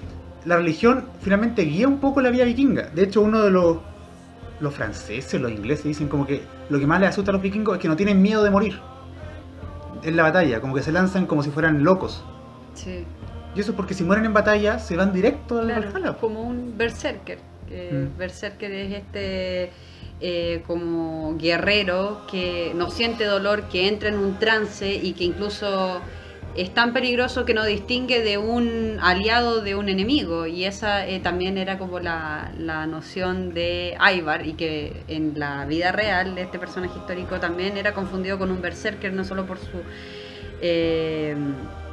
la religión finalmente guía un poco la vida vikinga. De hecho, uno de los, los franceses, los ingleses dicen como que lo que más les asusta a los vikingos es que no tienen miedo de morir en la batalla, como que se lanzan como si fueran locos. Sí. Y eso es porque si mueren en batalla se van directo al Claro, Valhalla. como un berserker. Mm. Berserker es este eh, como guerrero que no siente dolor, que entra en un trance y que incluso es tan peligroso que no distingue de un aliado de un enemigo. Y esa eh, también era como la, la noción de Ivar y que en la vida real este personaje histórico también era confundido con un berserker, no solo por su... eh,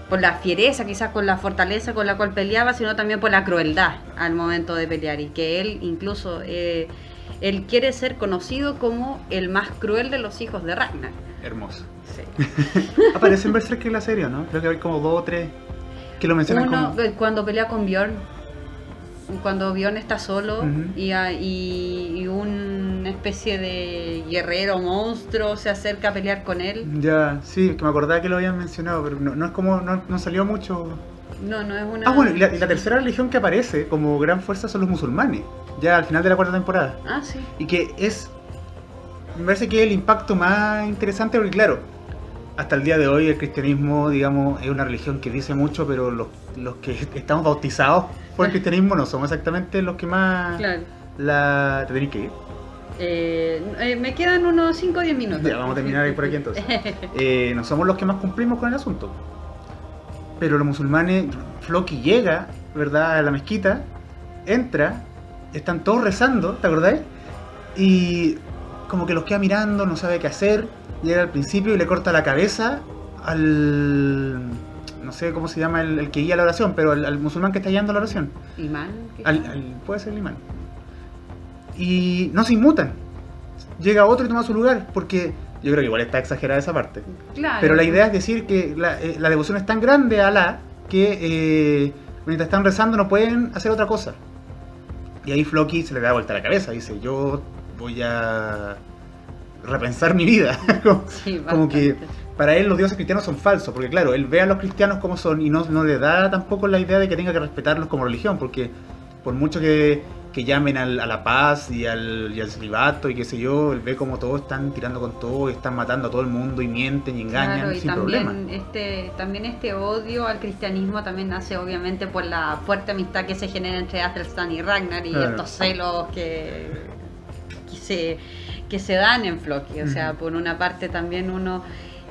por la fiereza, quizás con la fortaleza con la cual peleaba, sino también por la crueldad al momento de pelear y que él incluso eh, él quiere ser conocido como el más cruel de los hijos de Ragnar. Hermoso. Sí. Aparece en Berserk en la serie, ¿no? Creo que hay como dos o tres que lo mencionan Uno como... eh, cuando pelea con Bjorn, cuando Bjorn está solo y, a- y, y una especie de guerrero monstruo se acerca a pelear con él. Ya, sí, que me acordaba que lo habían mencionado, pero no, no es como... No, no salió mucho... No, no es una. Ah, bueno, y la, y la tercera religión que aparece como gran fuerza son los musulmanes, ya al final de la cuarta temporada. Ah, sí. Y que es... Me parece que es el impacto más interesante porque, claro, hasta el día de hoy el cristianismo, digamos, es una religión que dice mucho, pero los, los que estamos bautizados por el cristianismo no somos exactamente los que más... Claro. La... ¿Te tenés que ir? Eh, eh, me quedan unos 5 o 10 minutos. Ya, vamos a terminar ahí por aquí entonces. Eh, no somos los que más cumplimos con el asunto. Pero los musulmanes, Floki llega, ¿verdad?, a la mezquita, entra, están todos rezando, ¿te acordáis? Y como que los queda mirando, no sabe qué hacer, llega al principio y le corta la cabeza al... no sé cómo se llama el, el que guía la oración, pero al, al musulmán que está guiando la oración. Imán. Al, al- puede ser el imán. Y no se inmutan. Llega otro y toma su lugar, porque yo creo que igual está exagerada esa parte. Claro. Pero la idea es decir que la, eh, la devoción es tan grande a Alá que eh, mientras están rezando no pueden hacer otra cosa. Y ahí Floki se le da vuelta la cabeza, dice, yo voy a repensar mi vida. como, Sí, como que para él los dioses cristianos son falsos, porque claro, él ve a los cristianos como son y no, no le da tampoco la idea de que tenga que respetarlos como religión, porque por mucho que, que llamen al- a la paz y al, y al celibato y qué sé yo, él ve como todos están tirando con todo y están matando a todo el mundo y mienten y engañan Claro, y sin también problema. este, también este odio al cristianismo también nace obviamente por la fuerte amistad que se genera entre Athelstan y Ragnar y Claro. estos celos que, que se, que se dan en Floki. O sea, por una parte también uno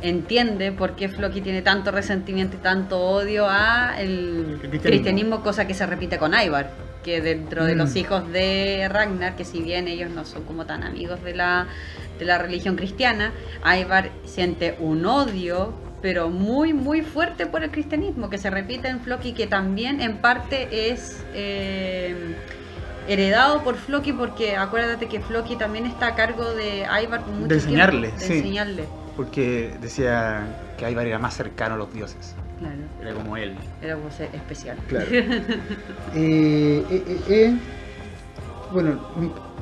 entiende por qué Floki tiene tanto resentimiento y tanto odio a el El cristianismo. cristianismo, cosa que se repite con Ivar, que dentro de Mm. los hijos de Ragnar, que si bien ellos no son como tan amigos de la, de la religión cristiana, Ivar siente un odio pero muy muy fuerte por el cristianismo que se repite en Floki que también en parte es eh, heredado por Floki porque acuérdate que Floki también está a cargo de Ivar mucho De enseñarle, tiempo, de sí. enseñarle Porque decía que Ivar era más cercano a los dioses, claro era como él. era como ser especial Claro. Eh, eh, eh, eh. Bueno,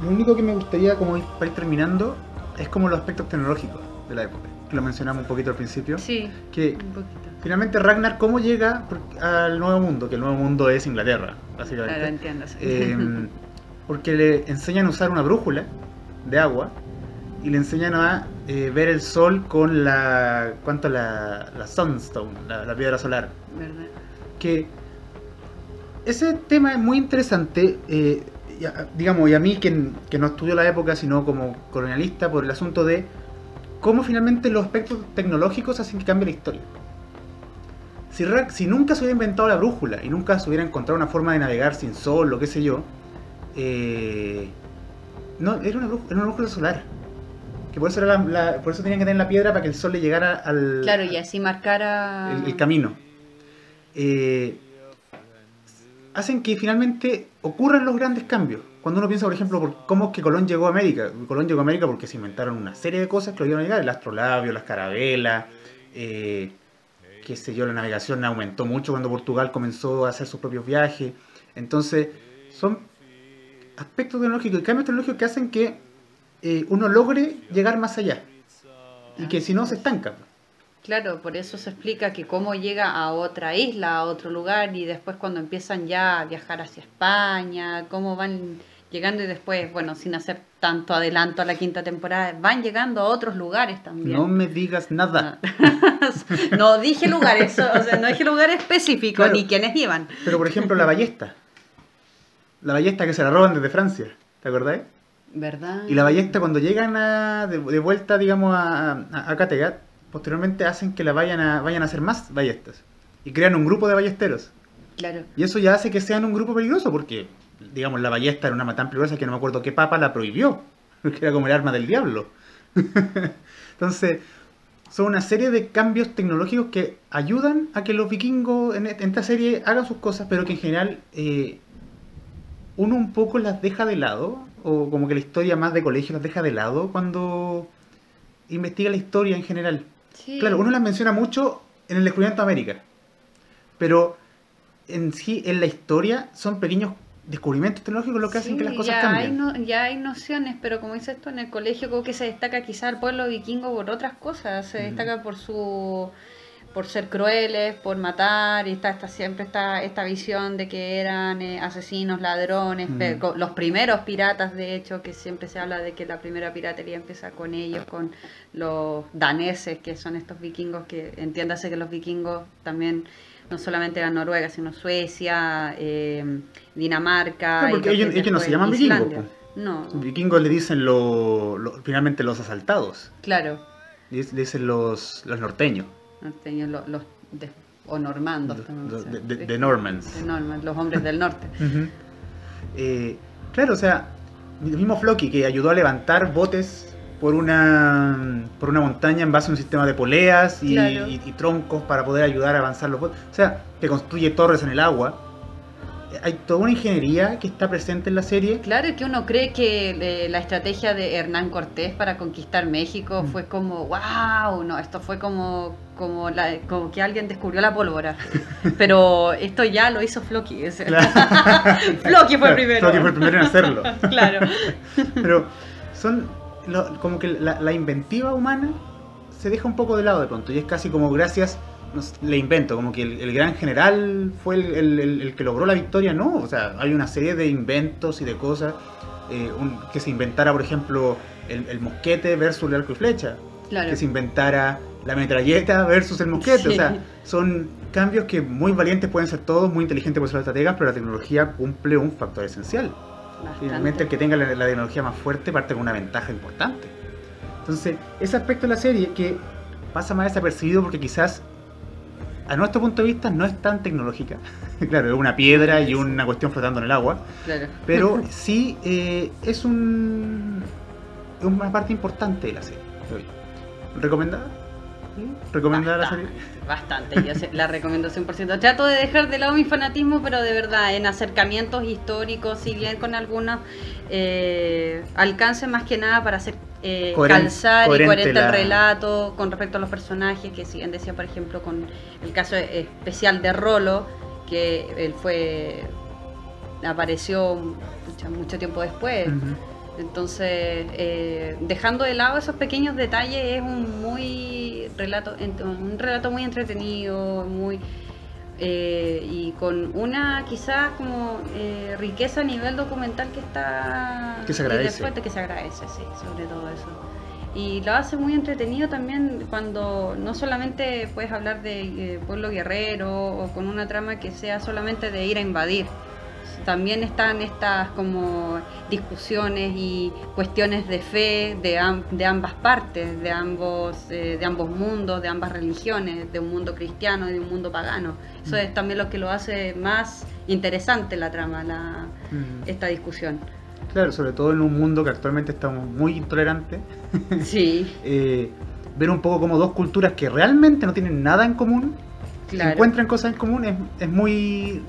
lo único que me gustaría como ir, para ir terminando es como los aspectos tecnológicos de la época, que lo mencionamos un poquito al principio. sí Que un poquito finalmente Ragnar, ¿cómo llega al nuevo mundo? Que el nuevo mundo es Inglaterra, básicamente. claro entiendo sí. Eh, porque le enseñan a usar una brújula de agua y le enseñan a eh, ver el sol con la. ¿Cuánto? La, la Sunstone, la, la piedra solar. ¿verdad? Que ese tema es muy interesante, eh, digamos, y a mí que, que no estudio la época, sino como colonialista, por el asunto de cómo finalmente los aspectos tecnológicos hacen que cambie la historia. Si, si nunca se hubiera inventado la brújula y nunca se hubiera encontrado una forma de navegar sin sol o qué sé yo, eh, no, era una, brú- era una brújula solar. Que por eso, era la- la- por eso tenían que tener la piedra para que el sol le llegara al, Claro, y así marcara... el, el camino. Eh, hacen que finalmente ocurran los grandes cambios. Cuando uno piensa, por ejemplo, por cómo es que Colón llegó a América. Colón llegó a América porque se inventaron una serie de cosas que lo dieron a llegar. El astrolabio, las carabelas, eh, qué sé yo, la navegación aumentó mucho cuando Portugal comenzó a hacer sus propios viajes. Entonces, son aspectos tecnológicos y cambios tecnológicos que hacen que eh, uno logre llegar más allá. Y que si no, se estanca. Claro, por eso se explica que cómo llega a otra isla, a otro lugar, y después cuando empiezan ya a viajar hacia España, cómo van llegando y después, bueno, sin hacer tanto adelanto a la quinta temporada, van llegando a otros lugares también. No me digas nada. no dije lugares, o sea, no dije lugar específico, Claro. ni quiénes iban. Pero por ejemplo la ballesta. La ballesta que se la roban desde Francia, ¿te acordás? ¿Verdad? Y la ballesta cuando llegan a- de, de vuelta, digamos, a, a, a Kattegat, posteriormente hacen que la vayan a, vayan a hacer más ballestas. Y crean un grupo de ballesteros. Claro. Y eso ya hace que sean un grupo peligroso, porque, digamos, la ballesta era una arma tan peligrosa que no me acuerdo qué papa la prohibió. Porque era como el arma del diablo. Entonces, son una serie de cambios tecnológicos que ayudan a que los vikingos en, en esta serie hagan sus cosas, pero que en general eh, uno un poco las deja de lado, o como que la historia más de colegio las deja de lado cuando investiga la historia en general. Sí. Claro, uno las menciona mucho en el descubrimiento de América, pero en sí, en la historia, son pequeños descubrimientos tecnológicos lo que hacen que las cosas ya cambien. Hay no- ya hay nociones, pero como dices esto, en el colegio como que se destaca quizá el pueblo vikingo por otras cosas. Se Mm. destaca por su por ser crueles, por matar, y está, está siempre está esta visión de que eran eh, asesinos, ladrones, Mm. los primeros piratas, de hecho, que siempre se habla de que la primera piratería empieza con ellos, con los daneses, que son estos vikingos, que entiéndase que los vikingos también no solamente eran Noruega, sino Suecia, eh, Dinamarca. No, porque lo que ellos- ellos no se llaman vikingos, Islandia. No, Vikingos le dicen lo, lo- finalmente los asaltados, claro, le dicen los, los norteños, norteños, los, de- o normandos también, de, de- sí. de Normans. De los hombres del norte. Eh, claro, o sea, el mismo Floki que ayudó a levantar botes por una por una montaña en base a un sistema de poleas y, Claro. y- y troncos para poder ayudar a avanzar los botes. O sea, que construye torres en el agua. Eh, Hay toda una ingeniería que está presente en la serie. Claro, y que uno cree que eh, la estrategia de Hernán Cortés para conquistar México Mm. fue como, wow, no, esto fue como, como, la, como que alguien descubrió la pólvora. Pero esto ya lo hizo Floki. o sea. Floki fue Claro, primero. Floki fue el primero en hacerlo. claro. Pero son lo- como que la, la inventiva humana se deja un poco de lado de pronto. Y es casi como gracias, no sé, le invento, como que el, el gran general fue el, el- el- el que logró la victoria. No, o sea, hay una serie de inventos y de cosas. eh, un- que se inventara, por ejemplo, el, el mosquete versus el arco y flecha. Claro. Que se inventara la metralleta versus el mosquete. O sea, son cambios que muy valientes pueden ser todos, muy inteligentes pueden ser los estrategas, pero la tecnología cumple un factor esencial. Bastante. Finalmente el que tenga la, la tecnología más fuerte parte con una ventaja importante. Entonces, ese aspecto de la serie que pasa más desapercibido porque quizás a nuestro punto de vista no es tan tecnológica. claro, es una piedra y una cuestión flotando en el agua. Claro. Pero sí eh, es un, una parte importante de la serie. ¿Recomendada? ¿Recomendada la serie? Bastante. Yo la recomiendo 100%. Trato de dejar de lado mi fanatismo, pero de verdad, en acercamientos históricos, si bien con algunos eh, alcance más que nada para hacer eh, Coheren- calzar y coherente la- el relato con respecto a los personajes, que si bien decía, por ejemplo, con el caso especial de Rolo, que él fue apareció mucho tiempo después. Entonces, eh, dejando de lado esos pequeños detalles, es un muy relato, un relato muy entretenido, muy eh, y con una quizás como eh, riqueza a nivel documental que está Que se y agradece. después de que se agradece, sí, sobre todo eso. Y lo hace muy entretenido también cuando no solamente puedes hablar de eh, pueblo guerrero o con una trama que sea solamente de ir a invadir, también están estas como discusiones y cuestiones de fe de, de ambas partes, de ambos, eh, de ambos mundos, de ambas religiones, de un mundo cristiano y de un mundo pagano. Eso mm. es también lo que lo hace más interesante la trama, la, mm. esta discusión. Claro, sobre todo en un mundo que actualmente estamos muy intolerantes. Sí. Eh, ver un poco como dos culturas que realmente no tienen nada en común, encuentran cosas en común, es, es muy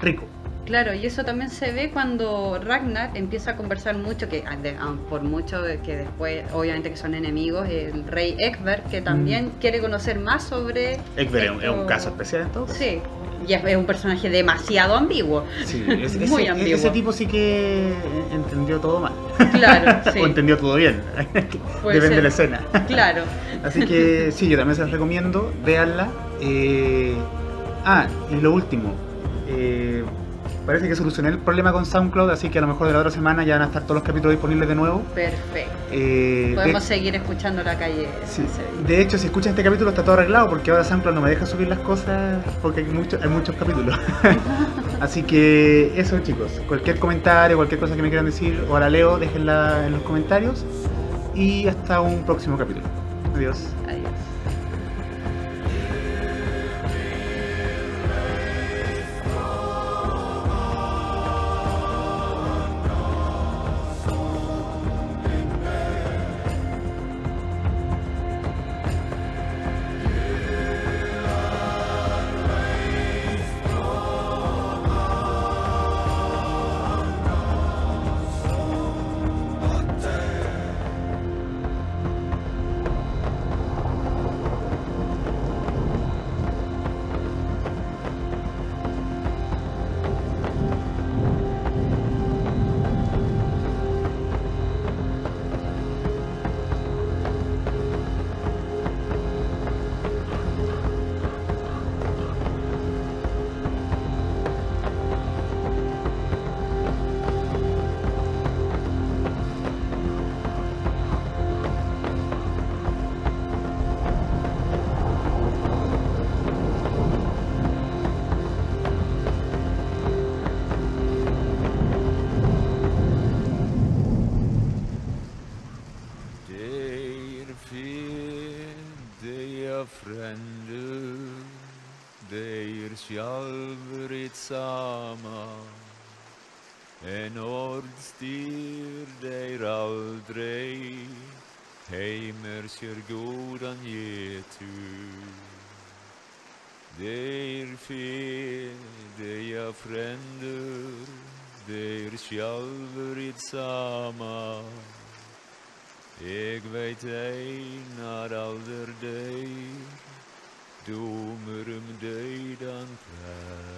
rico. Claro, y eso también se ve cuando Ragnar empieza a conversar mucho, que ah, ah, por mucho que después, obviamente que son enemigos, el rey Ekber, que también mm. quiere conocer más sobre... Ekber es un caso especial entonces. Sí, y es, un personaje demasiado ambiguo. Sí, muy ambiguo. Ese tipo sí que entendió todo mal. Claro, sí. o entendió todo bien. Depende de la escena. Claro. Así que sí, yo también se las recomiendo, véanla. Eh... Ah, y lo último. Eh, Parece que solucioné el problema con SoundCloud, así que a lo mejor de la otra semana ya van a estar todos los capítulos disponibles de nuevo. Perfecto. Eh, Podemos seguir escuchando la calle. Sí. De hecho, si escuchan este capítulo está todo arreglado porque ahora SoundCloud no me deja subir las cosas porque hay, mucho, hay muchos capítulos. así que eso chicos, cualquier comentario, cualquier cosa que me quieran decir o la leo, déjenla en los comentarios y hasta un próximo capítulo. Adiós. Adiós. självrigt samma. En ord styr dig aldrig. Heimer ser godan getu Deir fe, deia fränder Deir självrigt samma. Eg vet ej när alder dig Domerum döidan fär.